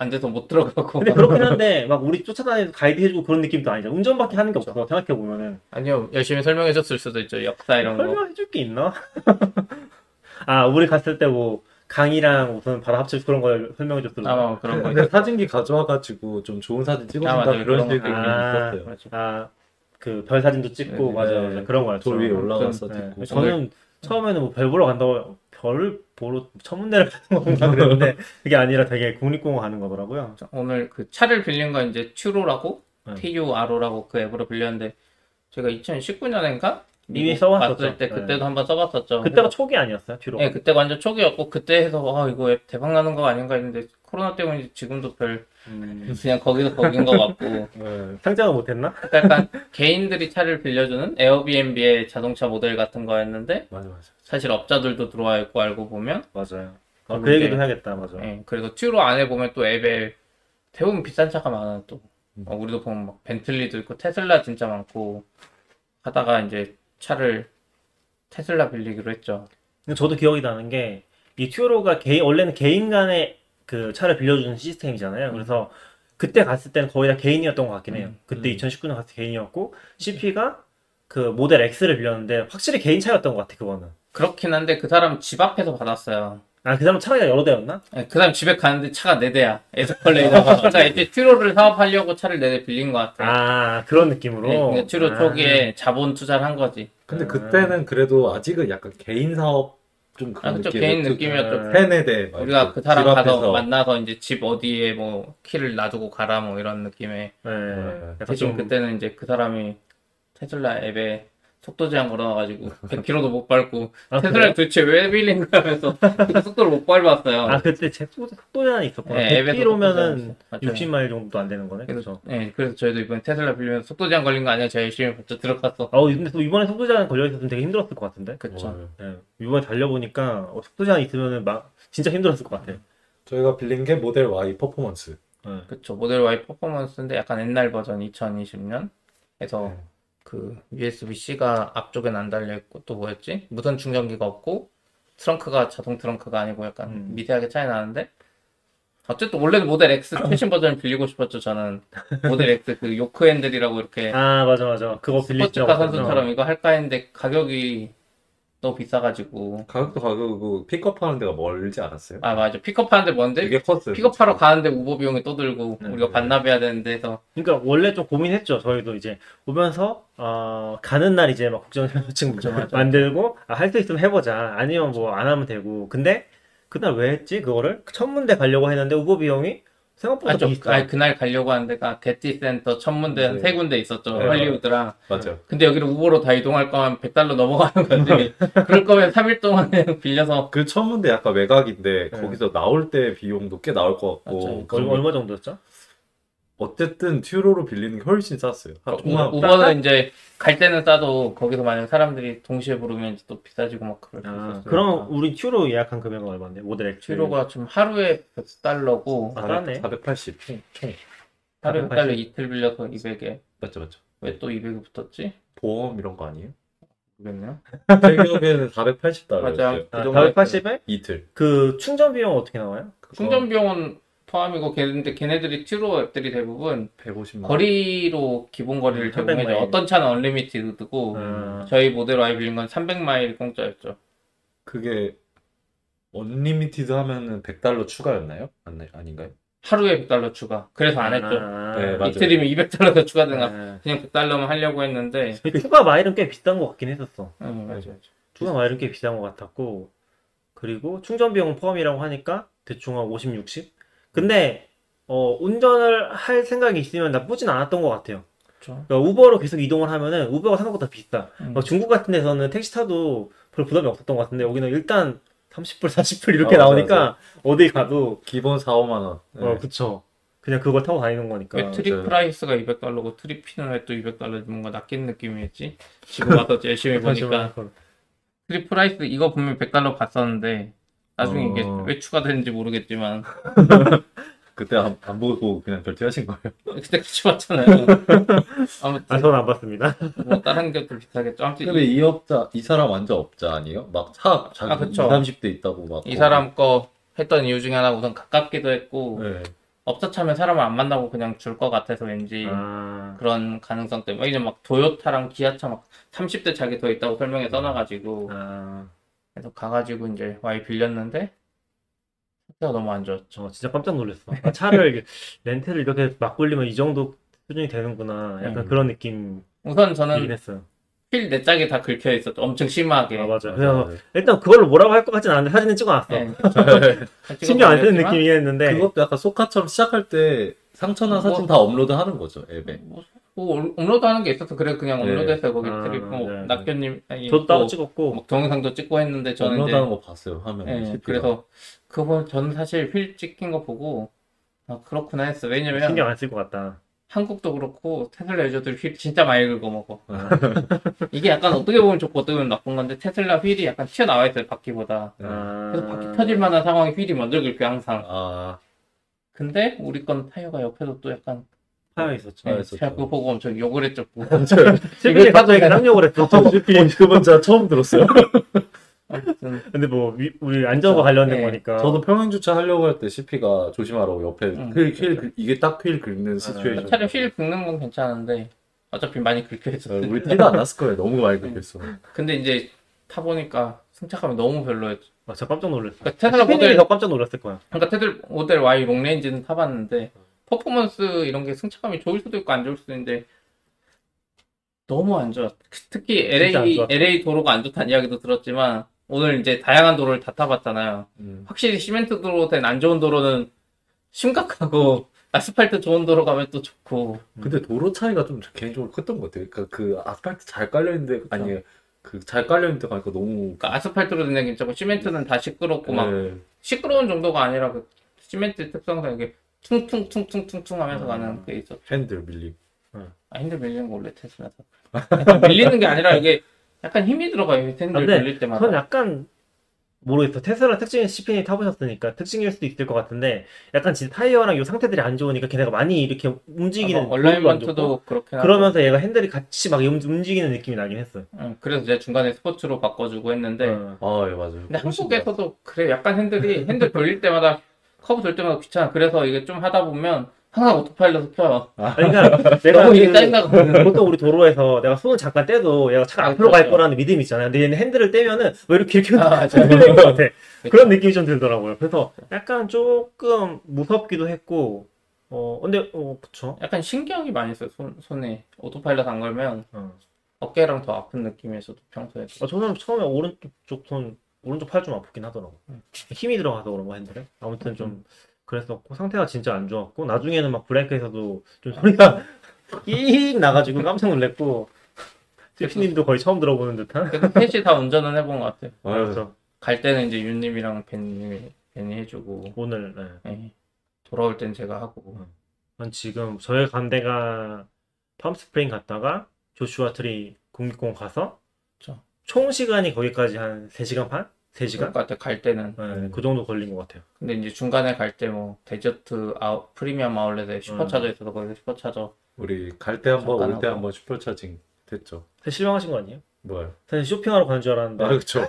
안 돼서 못 들어가고 근데 그렇긴 한데 막 우리 쫓아다니면서 가이드 해주고 그런 느낌도 아니잖아. 운전밖에 하는 게 없어 생각해 보면은. 아니요 열심히 설명해 줬을 수도 있죠 역사 이런 거 설명해줄 게 있나? 아 우리 갔을 때 뭐 강이랑 무슨 바다 합쳐 그런 걸 설명해줬어. 아마 뭐 그런 거 근데 사진기 가져와가지고 좀 좋은 사진 찍어준다 아, 맞아요. 그런 거. 아, 있었어요. 그렇죠. 아그 별 사진도 찍고 네, 맞아 네. 맞아 그런 거였죠. 돌 위에 올라가서 네. 찍고. 저는 처음에는 뭐 별 보러 간다고 별을 보러 천문대를 가는 건가 그랬는데 그게 아니라 되게 국립공원 가는 거더라고요. 오늘 그 차를 빌린 건 이제 튜로라고 네. TURO라고 그 앱으로 빌렸는데 제가 2019년인가 이미 써봤었죠. 때 네. 그때도 한번 써봤었죠. 그때가 초기 아니었어요, 뒤로. 네, 그때가 완전 초기였고 그때 해서 아 이거 앱 대박 나는 거 아닌가 했는데 코로나 때문에 지금도 별 음, 그냥 거기서 거긴 것 같고 네. 상장을 못했나? 그러니까 약간 개인들이 차를 빌려주는 에어비앤비의 자동차 모델 같은 거였는데 맞아 맞아. 사실 업자들도 들어와 있고 알고 보면 맞아요. 아, 그 얘기도 해야겠다, 맞아. 예, 그래서 튜로 안에 보면 또 앱에 대부분 비싼 차가 많아 또 음. 어, 우리도 보면 막 벤틀리도 있고 테슬라 진짜 많고 하다가 이제 차를 테슬라 빌리기로 했죠. 근데 저도 기억이 나는 게, 이 튜로가 개인, 원래는 개인 간의 그 차를 빌려주는 시스템이잖아요. 그래서 그때 갔을 때는 거의 다 개인이었던 것 같긴 해요. 음, 그때 음. 2019년 갔을 때 개인이었고, CP가 그 모델 X를 빌렸는데, 확실히 개인 차였던 것 같아, 그거는. 그렇긴 한데 그 사람 집 앞에서 받았어요. 아, 그 사람 차가 여러 대였나? 예, 그 사람 집에 가는데 차가 네 대야. 에스컬레이터가. 그러니까 이제 튜로를 사업하려고 차를 네 대 빌린 것 같아. 아, 그런 느낌으로. 예, 그러니까 튜로 아. 초기에 자본 투자를 한 거지. 근데 음. 그때는 그래도 아직은 약간 개인 사업 좀 아, 그런 그쵸. 느낌. 개인 느낌이었죠. 세네 대. 막 우리가 그 사람 집 가서 앞에서. 만나서 이제 집 어디에 뭐 키를 놔두고 가라 뭐 이런 느낌의 네. 약간 대신 좀 그때는 이제 그 사람이 테슬라 앱에 속도 제한 걸어놔가지고 100km도 못 밟고 아, 테슬라를 도대체 왜 빌린 거야 하면서 그 속도를 못 밟았어요. 아, 그때 제 속도, 속도 제한이 있었구나. 네, 앱에서 100km면은 속도 제한 60마일 정도도 안 되는 거네. 그래서, 그렇죠. 네, 그래서 저희도 이번에 테슬라 빌리면서 속도 제한 걸린 거 아니야? 제가 열심히 먼저 들어갔어. 아, 근데 또 이번에 속도 제한 걸려 있었으면 되게 힘들었을 것 같은데. 어, 네. 이번에 달려보니까 어, 속도 제한 있으면은 막 진짜 힘들었을 것 같아. 저희가 빌린 게 모델 Y Performance. 네. 그쵸. 모델 Y Performance인데 약간 옛날 버전 2020년. 해서 네. 그 USB-C가 앞쪽엔 안 달려 있고 또 뭐였지? 무선 충전기가 없고 트렁크가 자동 트렁크가 아니고 약간 음. 미세하게 차이 나는데 어쨌든 원래는 모델 X 최신 버전을 빌리고 싶었죠. 저는 모델 X 그 yoke 핸들이라고 이렇게 아 맞아 맞아. 그거 빌리려고 스포츠카. 선수처럼 이거 할까 했는데 가격이 너무 비싸가지고 가격도 가격이고 픽업하는 데가 멀지 않았어요? 아 맞아 픽업하는데 먼 게 되게 컸어요. 픽업하러 가는데 우버 비용이 또 들고 네, 우리가 네. 반납해야 되는데 해서 그러니까 원래 좀 고민했죠. 저희도 이제 오면서 어, 가는 날 이제 막 국제면허증 만들고 아, 할수 있으면 해보자. 아니면 뭐 안 하면 되고. 근데 그날 왜 했지 그거를 천문대 가려고 했는데 우버 비용이 생각보다 아, 좀, 비싸. 아니, 그날 가려고 한 데가 게티 센터 천문대 한 네. 세 군데 있었죠 네. 할리우드랑 맞아요. 근데 여기를 우버로 다 이동할 거면 100달러 넘어가는 건데 그럴 거면 3일 동안 그냥 빌려서 그 천문대 약간 외곽인데 네. 거기서 나올 때 비용도 꽤 나올 것 같고 맞아요. 얼마, 얼마 정도였죠? 어쨌든 튜로로 빌리는 게 훨씬 쌌어요. 한 우- 통합 우버는 이제 갈 때는 싸도 거기서 만약 사람들이 동시에 부르면 이제 또 비싸지고 막 그럴 수 아, 있었어요 그럼 우리 튜로 예약한 금액은 얼마인데? 모델 X. 튜로가 지금 하루에 100달러고 아, 싸네. 480 총, 총. 하루에 480. 100달러 이틀 빌려서 200에 맞죠 맞죠. 왜 또 200이 붙었지? 보험 이런 거 아니에요? 모르겠네요 제 기억에는 480달러였어요. 맞아. 아, 그 정도 480에 이틀. 그 충전 비용 어떻게 나와요? 그거 충전 비용은 포함이고 걔네들 걔네들이 튜로 앱들이 대부분 150만 원. 거리로 기본 거리를 음, 300 제공해줘. 마일. 어떤 차는 unlimited고 아, 저희 모델 Y 빌린 건 300마일 공짜였죠. 그게 unlimited 하면은 100달러 추가였나요? 아니, 아닌가요? 하루에 100달러 추가. 그래서 안 했죠. 아, 네, 맞아요. 이틀이면 200달러 더 추가되나. 아. 그냥 100달러만 하려고 했는데. 추가 마일은 꽤 비싼 것 같긴 했었어. 응, 맞아, 맞아. 추가 마일은 꽤 비싼 것 같았고 그리고 충전 비용은 포함이라고 하니까 대충 한 50, 60. 근데 어, 운전을 할 생각이 있으면 나쁘진 않았던 것 같아요. 그렇죠. 그러니까 우버로 계속 이동을 하면은 우버가 생각보다 비싸. 음. 막 중국 같은 데서는 택시 타도 별 부담이 없었던 것 같은데 여기는 일단 30불, 40불 이렇게 아, 맞아, 나오니까 어디 가도 기본 4, 5만 원. 네. 어 그쵸. 그냥 그걸 타고 다니는 거니까. 왜 trip 맞아요. price가 200달러고 trip fee는 왜또 200달러 뭔가 낚인 느낌이었지? 지금 와서 열심히 보니까 trip price 이거 보면 100달러 봤었는데 나중에 어. 이게 왜 추가되는지 모르겠지만 그때 안, 안 보고 그냥 결제하신 거예요. 그때 같이 봤잖아요. 아무튼 아 저는 안 봤습니다. 뭐 다른 것도 비슷하겠죠. 아무튼 근데 이, 이 업자, 이 사람 완전 업자 아니에요? 막 차 자기 아, 그쵸. 20, 30대 있다고 막. 이 사람 거 했던 이유 중에 하나 우선 가깝기도 했고 네. 업자 차면 사람을 안 만나고 그냥 줄 것 같아서 왠지 아, 그런 가능성 때문에 이제 막 도요타랑 기아차 막 30대 차게 더 있다고 설명에 써놔가지고 아, 그래서 가가지고 이제 와이 빌렸는데 상태가 너무 안 좋았죠. 저 진짜 깜짝 놀랐어. 아, 차를 이렇게 렌트를 이렇게 막 굴리면 이 정도 수준이 되는구나. 약간 음. 그런 느낌이긴 우선 저는 했어요. 휠네 짝이 다 긁혀 있었죠. 엄청 심하게. 아 맞아. 맞아요. 그래서 일단 그걸로 뭐라고 할 것 같진 않은데 사진은 찍어놨어. 네. 신경 안 쓰는 느낌이긴 했는데. 그것도 약간 소카처럼 시작할 때 상처나 사진 뭐- 다 업로드 하는 거죠, 앱에. 뭐, 뭐 업로드 하는 게 있어서 그래 그냥 네. 업로드했어요. 거기 아, trip 뭐 네, 네. 낙견님 아니, 저도 따로 또 찍었고. 막 동영상도 찍고 했는데 저는 업로드하는 거 봤어요, 화면. 예. 그래서 그거 저는 사실 휠 찍힌 거 보고 아 그렇구나 했어. 왜냐면 신경 안 쓸 것 같다. 한국도 그렇고 테슬라 유저들 휠 진짜 많이 긁어먹어. 아, 이게 약간 어떻게 보면 좋고 어떻게 보면 나쁜 건데 테슬라 휠이 약간 튀어나와 있어요 바퀴보다. 아, 그래서 바퀴 터질 만한 상황이 휠이 먼저 긁혀 항상. 아, 근데 우리 건 타이어가 옆에도 또 약간 파여 있었죠. 아, 예, 있었죠. 제가 그거 보고 엄청 욕을 했죠. 실비에 갑자기 쌍욕을 했어. 그건 제가 처음 들었어요. 아무튼 근데 뭐 위- 우리 안전과 관련된 네. 거니까. 저도 평행 주차 하려고 할 때 CP가 조심하라고 옆에 응, 휠, 그렇죠. 휠, 긁- 이게 딱 휠 긁는 situation. 차라리 휠 긁는 건 괜찮은데 어차피 많이 긁혀 어, 있었어요. 우리 티도 안 났을 거예요. 너무 많이 긁혔어. 근데 이제 타 보니까 승차감이 너무 별로였죠. 아, 진짜 깜짝 놀랐어. 그러니까 테슬라 모델이 모델 더 깜짝 놀랐을 거야. 그러니까 테슬 모델 Y Long Range는 타봤는데 퍼포먼스 이런 게 승차감이 좋을 수도 있고 안 좋을 수도 있는데 너무 안 좋아. 특히 LA. LA 도로가 안 좋다는 이야기도 들었지만 오늘 이제 다양한 도로를 다 타봤잖아요. 음. 확실히 시멘트 도로 된 안 좋은 도로는 심각하고 아스팔트 좋은 도로 가면 또 좋고 근데 도로 차이가 좀 개인적으로 컸던 것 같아요. 그러니까 그 아스팔트 잘 깔려 있는데, 아니, 그 잘 깔려 있는 데 가 니까 너무. 그러니까 아스팔트로 된게 괜찮고 시멘트는 다 시끄럽고 막 네. 시끄러운 정도가 아니라 그 시멘트 특성상 이게 퉁퉁퉁퉁퉁퉁 하면서 음. 가는 게 있어. 핸들 밀림. 아, 핸들 밀리는 거 원래 테슬라서. 약간 밀리는 게 아니라 이게 약간 힘이 들어가요. 핸들 근데 밀릴 때마다. 저는 약간 모르겠어. 테슬라 특징이 CP님이 타보셨으니까 특징일 수도 있을 것 같은데 약간 진짜 타이어랑 이 상태들이 안 좋으니까 걔네가 많이 이렇게 움직이는 안 좋고 alignment도 그렇게. 그러면서 얘가 핸들이 같이 막 움- 움직이는 느낌이 나긴 했어요. 응, 그래서 제가 중간에 스포츠로 바꿔주고 했는데 어. 아, 예, 맞아요. 근데 한국에서도 그래 약간 핸들이 핸들 돌릴 때마다 커브 돌 때마다 귀찮아 그래서 이게 좀 하다 보면 항상 오토파일럿을 켜요 아니, 그러니까 내가 너무 이게 그- 짜증나거든 보통 우리 도로에서 내가 손을 잠깐 떼도 얘가 차가 아, 앞으로 갈 그렇죠. 거라는 믿음이 있잖아요. 근데 얘는 핸들을 떼면은 왜 이렇게 이렇게 아. 흔들리는 것 같아. 그쵸. 그런 느낌이 좀 들더라고요. 그래서 약간 조금 무섭기도 했고, 어, 근데, 어, 그쵸. 약간 신경이 많이 써요 손, 손에 오토파일럿 안 걸면 어. 어깨랑 더 아픈 느낌에서도 평소에 어, 저는 처음에 오른쪽 손, 오른쪽 팔 좀 아프긴 하더라고. 힘이 들어가서 그런 거 핸들에. 아무튼 좀 그랬었고, 상태가 진짜 안 좋았고, 나중에는 막 브레이크에서도 좀 소리가 끼익 나가지고 깜짝 놀랐고, 제피님도 거의 처음 들어보는 듯한? 그래도 셋이 다 운전은 해본 것 같아요 아유, 그렇죠. 갈 때는 이제 윤님이랑 벤님이 벤이 해주고 오늘, 네. 예. 돌아올 땐 제가 하고 난 지금 저희 간 데가 팜스프링 갔다가 조슈아 트리 국립공원 가서 그쵸. 총 시간이 거기까지 한 3시간 반? 3시간? 그럴 것 같아요 갈 때는 네, 그 정도 걸린 것 같아요. 근데 이제 중간에 갈 때 뭐 desert 아우, 프리미엄 아울렛에 슈퍼차저 음. 있어서 거기서 슈퍼차저 우리 갈 때 한 번, 잠깐 올때 하고. 한번 supercharging 됐죠. 사실 실망하신 거 아니에요? 뭐요? 사실 쇼핑하러 가는 줄 알았는데 아, 그쵸.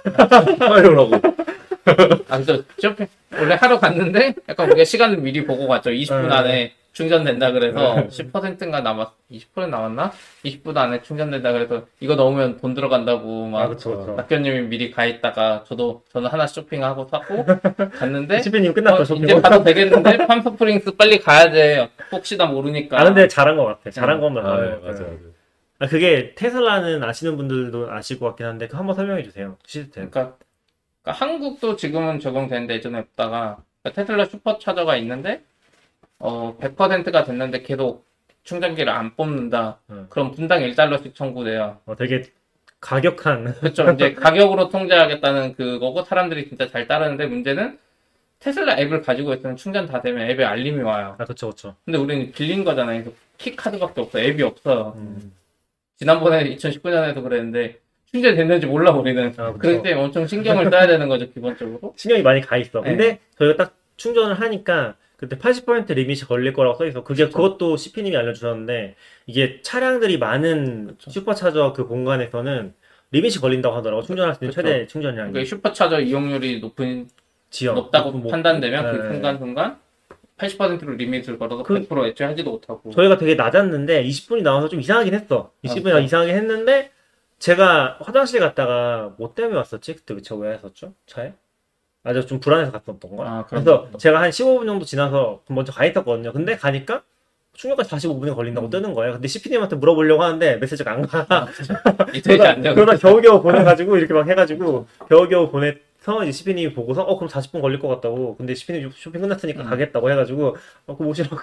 파이로라고. 아, 그래서 쇼핑 원래 하러 갔는데 약간 우리가 시간을 미리 보고 갔죠. 20분 네. 안에 충전된다 그래서 10%인가 남았 20% 남았나? 20분 안에 충전된다 그래서 이거 넣으면 돈 들어간다고 막 아 그쵸 그쵸. 낙견님이 미리 가 있다가 저도 저는 하나 쇼핑하고 사고 갔는데 시피님 끝났다 어, 쇼핑. 이제 가도 되겠는데 팜스프링스 빨리 가야 돼. 혹시나 모르니까. 아 근데 잘한 것 같아. 잘한 음. 것만. 아. 예, 맞아요. 네. 맞아요. 아, 그게 테슬라는 아시는 분들도 아실 것 같긴 한데 그거 한번 설명해 주세요. 시스템. 그러니까, 그러니까 한국도 지금은 적용되는데 예전에 없다가 그러니까 테슬라 슈퍼차저가 있는데 어 100%가 됐는데 계속 충전기를 안 뽑는다. 음. 그럼 분당 1달러씩 청구돼요. 어, 되게 가격한. 그렇죠. 이제 가격으로 통제하겠다는 그거고 사람들이 진짜 잘 따르는데 문제는 테슬라 앱을 가지고 있으면 충전 다 되면 앱에 알림이 와요. 아 그쵸 그쵸. 근데 우리는 빌린 거잖아요. 그래서 키 카드밖에 없어. 앱이 없어요. 음. 지난번에 2019년에도 그랬는데 충전됐는지 몰라 우리는. 아, 그쵸. 그럴 때 엄청 신경을 써야 되는 거죠 기본적으로. 신경이 많이 가 있어. 네. 근데 저희가 딱 충전을 하니까 그때 80% 리밋이 걸릴 거라고 써 있어. 그게 그쵸. 그것도 CP님이 알려주셨는데 이게 차량들이 많은 그쵸. 슈퍼차저 그 공간에서는 리밋이 걸린다고 하더라고. 충전할 수 있는 그쵸. 최대 충전량이 그러니까 슈퍼차저 이용률이 높은 지역 높다고 뭐- 판단되면 네. 그 순간 순간 80%로 리밋을 걸어서 그- 100% 애초에 하지도 못하고. 저희가 되게 낮았는데 20분이 나와서 좀 이상하긴 했어. 20분이 아, 이상하게 했는데 제가 화장실 갔다가 뭐 때문에 왔었지? 그때 제가 왜 했었죠? 차에? 아주 좀 불안해서 갔었던 거. 아, 그래서 것도. 제가 한 15분 정도 지나서 먼저 가 있었거든요. 근데 가니까 충전까지 45분이 걸린다고 음. 뜨는 거예요. 근데 CP님한테 물어보려고 하는데 메시지가 안 가. 이틀이 안 되고. 그러다 겨우겨우 보내가지고 이렇게 막 해가지고 겨우겨우 보내 서 이제 CP님이 보고서 어 그럼 40분 걸릴 것 같다고. 근데 CP님 쇼핑 끝났으니까 음. 가겠다고 해가지고 어 그거 오시라고.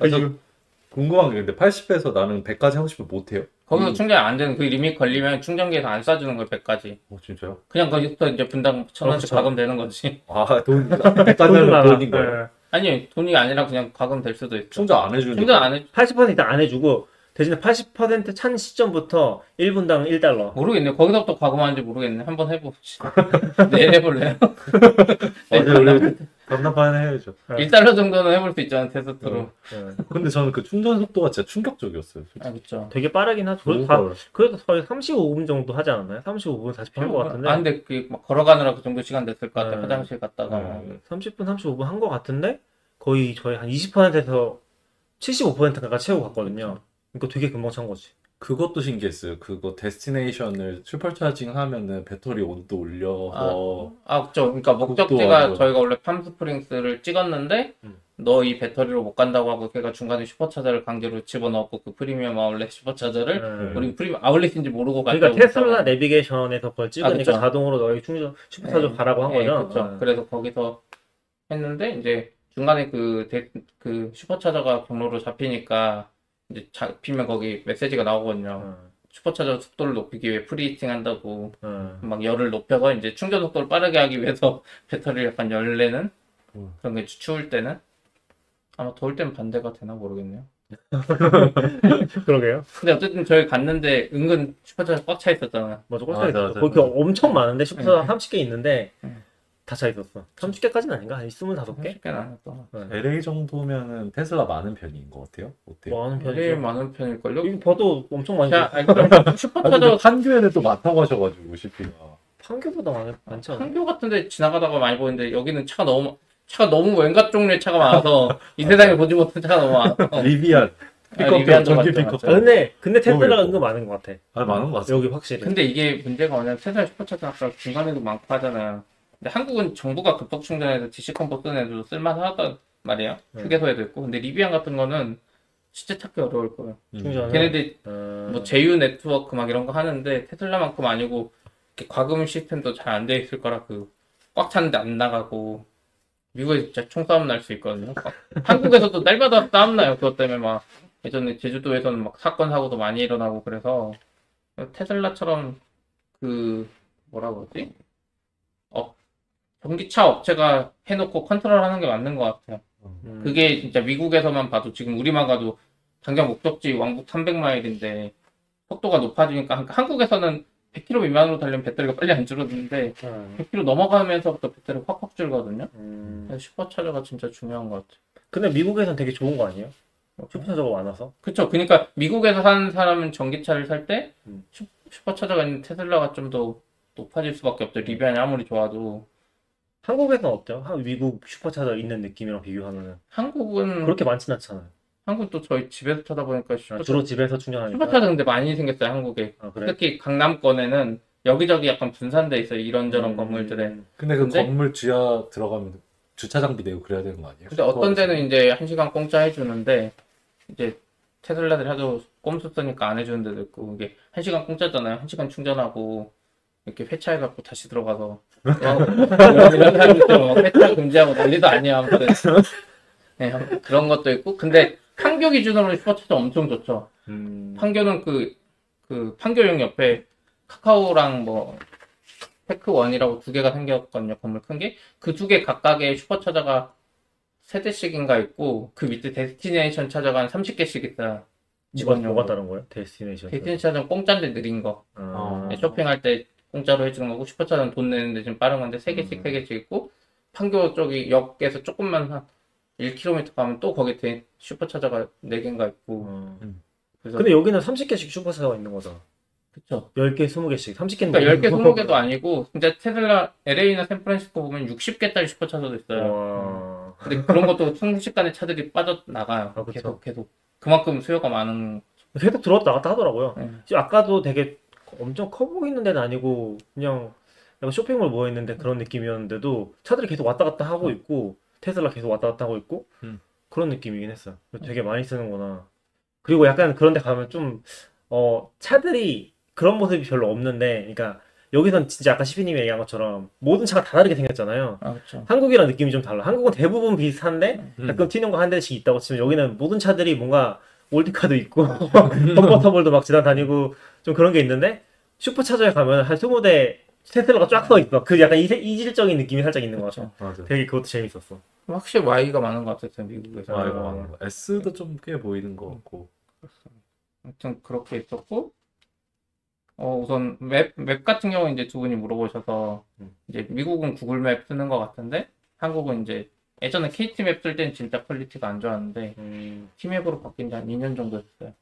아, 저 궁금한 게 근데 80에서 나는 100까지 하고 싶으면 못해요. 거기서 음. 충전 안 되는 그 리밋 걸리면 충전기에서 안 쏴주는 거예요 100까지. 어, 진짜요? 그냥 거기서 이제 분당 천 원씩 그쵸. 가금 되는 거지. 아, 돈, 100까지 하면 돈인 거예요. 네. 아니 돈이 아니라 그냥 가금 될 수도 있죠. 충전 안 해주는 충전 안 해. 80% 일단 안 해주고 대신에 80%찬 시점부터 1분당 1달러. 모르겠네. 거기서부터 과금하는지 모르겠네. 한번 해보지. 내일 해볼래요? 맞아요, 답답한 해야죠. 네. 1달러 정도는 해볼 수 있잖아, 테스트로. 네. 근데 저는 그 충전 속도가 진짜 충격적이었어요. 솔직히. 아, 그쵸. 되게 빠르긴 하죠. 그래도, 다, 그래도 거의 35분 정도 하지 않았나요? 35분 40분 한 것 같은데. 아, 근데 그, 막 걸어가느라 그 정도 시간 됐을 것 같아. 네. 화장실 갔다가. 막. 네. 30분, 35분 한 것 같은데 거의 저희 한 20%에서 75%까지 채우고 갔거든요. 그러니까 되게 금방 찬 거지. 그것도 신기했어요. 그거 destination을 supercharging 하면은 배터리 온도 올려서 아, 그쵸. 그러니까 그것도 목적지가 저희가 원래 팜스프링스를 찍었는데, 음. 너 이 배터리로 못 간다고 하고 걔가 중간에 슈퍼차저를 강제로 집어넣었고 그 프리미엄 아울렛 슈퍼차저를 네. 우리 프리미엄 아울렛인지 모르고 그러니까. 테슬라 내비게이션에서 그걸 찍으니까 그쵸. 자동으로 너희 충전 슈퍼차저 네. 가라고 한 네, 거죠. 그쵸. 네. 그래서 거기서 했는데 이제 중간에 그, 데- 그 슈퍼차저가 경로로 잡히니까 이제 잡히면 거기 메시지가 나오거든요. 어, 슈퍼차저 속도를 높이기 위해 preheating 한다고 어. 막 열을 높여서 이제 충전 속도를 빠르게 하기 위해서 배터리를 약간 열내는 음. 그런 게 추울 때는 아마 더울 때는 반대가 되나 모르겠네요. 그러게요. 근데 어쨌든 저희 갔는데 은근 슈퍼차가 꽉차 있었잖아. 맞아, 맞아, 꼴찌 맞아, 거기. 엄청 많은데 슈퍼차 응. 30개 있는데 응. 다 차 있었어. 30개까지는 아닌가? 한 25개? 쉽게 나눴어. LA 정도면은 테슬라 많은 편인 것 같아요? 어때요? 뭐 하는 제일 편이죠. 많은 편일걸요? 여기 봐도 엄청 많이 자, 자, 아니, 그럼 아니, 근데 슈퍼차도 판교에는 또 많다고 하셔가지고 CP가 판교보다 많, 많지 않아? 판교 같은데 지나가다가 많이 보는데 여기는 차가 너무 차가 너무 왠가 종류의 차가 많아서 이 세상에 보지 못한 차가 너무 많아. 리비안 픽업형 리비안도 전기 픽업. 아, 근데 근데 테슬라가 너무 은근 많은 것 같아. 아 많은 것 같아요 여기 확실히. 근데 이게 문제가 뭐냐면 테슬라 슈퍼차도 아까 중간에도 많고 하잖아요. 근데 한국은 정부가 급속 충전해서 DC combo 쓰는 애도 쓸만하단 말이에요. 네. 휴게소에도 있고. 근데 리비안 같은 거는 진짜 찾기 어려울 거예요. 음. 충전은 걔네들 어, 뭐 제휴 네트워크 막 이런 거 하는데 테슬라만큼 아니고 이렇게 과금 시스템도 잘 안 돼 있을 거라 그 꽉 찼는데 안 나가고 미국에 진짜 총싸움 날 수 있거든요. 막 한국에서도 날마다 싸움 나요. 그것 때문에 막 예전에 제주도에서는 막 사건 사고도 많이 일어나고 그래서 테슬라처럼 그 뭐라 그러지? 어 전기차 업체가 해놓고 컨트롤하는 게 맞는 것 같아요. 음, 그게 진짜 미국에서만 봐도 지금 우리만 가도 당장 목적지 왕복 300마일인데 속도가 높아지니까 한- 한국에서는 100km 미만으로 달리면 배터리가 빨리 안 줄어드는데 음, 100km 넘어가면서부터 배터리가 확확 줄거든요. 음. 그래서 슈퍼차저가 진짜 중요한 것 같아요. 근데 미국에선 되게 좋은 거 아니에요? 슈퍼차저가 많아서. 그쵸. 그러니까 미국에서 사는 사람은 전기차를 살때 음. 슈퍼차저가 있는 테슬라가 좀 더 높아질 수밖에 없죠. 리비안이 아무리 좋아도 한국에서는 어때요? 한 미국 슈퍼차저 있는 느낌이랑 비교하면은 한국은 그렇게 많진 않잖아요. 한국 또 저희 집에서 찾아보니까 아, 슈퍼차, 주로 집에서 충전하니까. 슈퍼차저 근데 많이 생겼어요. 한국에. 아, 그래. 특히 강남권에는 여기저기 약간 분산돼 있어요. 이런저런 음. 건물들에. 근데 그 근데- 건물 지하 들어가면 주차장비 내고 그래야 되는 거 아니에요? 근데 어떤 데는 이제 한 시간 공짜 해주는데 이제 테슬라들이 하도 꼼수 쓰니까 안 해주는 데도 있고 이게 한 시간 공짜잖아요. 한 시간 충전하고 이렇게 회차해갖고 다시 들어가서 어, 이런 사람들 막 회차 금지하고 난리도 아니야. 아무튼 네, 그런 것도 있고 근데 판교 기준으로 슈퍼차도 엄청 좋죠. 음, 판교는 그, 그 판교역 옆에 카카오랑 뭐 테크원이라고 두 개가 생겼거든요. 건물 큰 게. 그 두 개 각각의 슈퍼차저가 세 대씩인가 있고 그 밑에 destination charger가 한 30개씩 있어요. 뭐가, 직원용. 뭐가 다른 거예요? destination. destination charger는 공짜인데 느린 거. 아, 네, 쇼핑할 때 공짜로 해주는 거고 슈퍼차저는 돈 내는데 좀 빠른 건데 세 개씩 음. 세 개씩 있고 판교 쪽이 역에서 조금만 한 1km 가면 또 거기 데 슈퍼차저가 네 개인가 있고 어. 그래서 근데 여기는 30개씩 슈퍼차저가 있는 거잖아. 그쵸. 10개, 20개씩. 30개는 그러니까 10개, 20개도 아니고 진짜 테슬라 LA나 샌프란시스코 보면 60개짜리 슈퍼차저도 있어요. 와. 근데 그런 것도 순식간에 차들이 빠져나가요. 아. 계속 계속 그만큼 수요가 많은 계속 들어왔다 나갔다 하더라고요. 네. 지금 아까도 되게 엄청 커 보이는 데는 아니고 그냥 약간 쇼핑몰 모여 있는데 그런 느낌이었는데도 차들이 계속 왔다 갔다 하고 있고 테슬라 계속 왔다 갔다 하고 있고 음. 그런 느낌이긴 했어요. 되게 많이 쓰는구나. 그리고 약간 그런 데 가면 좀 어, 차들이 그런 모습이 별로 없는데 그러니까 여기선 진짜 아까 시피님이 얘기한 것처럼 모든 차가 다 다르게 생겼잖아요. 아 그렇죠. 한국이랑 느낌이 좀 달라. 한국은 대부분 비슷한데 음. 가끔 튀는 거 한 대씩 있다고 치면 여기는 모든 차들이 뭔가 올드카도 있고 컨버터블도 막 지나다니고 좀 그런 게 있는데 슈퍼차저에 가면 한 20대 테슬라가 쫙 서 있어. 그 약간 이세- 이질적인 느낌이 살짝 있는 것 같아. 맞아. 되게 그것도 재밌었어. 확실히 Y가 많은 것 같았어요 미국에서. 아. 많은 거. S도 좀 꽤 보이는 것 같고. 아무튼 그렇게 있었고 어 우선 map, map 같은 경우는 이제 두 분이 물어보셔서 음. 이제 미국은 구글 map 쓰는 것 같은데 한국은 이제 예전에 KT map 쓸 땐 진짜 퀄리티가 안 좋았는데 음, 티맵으로 바뀐 지 한 2년 정도 됐어요.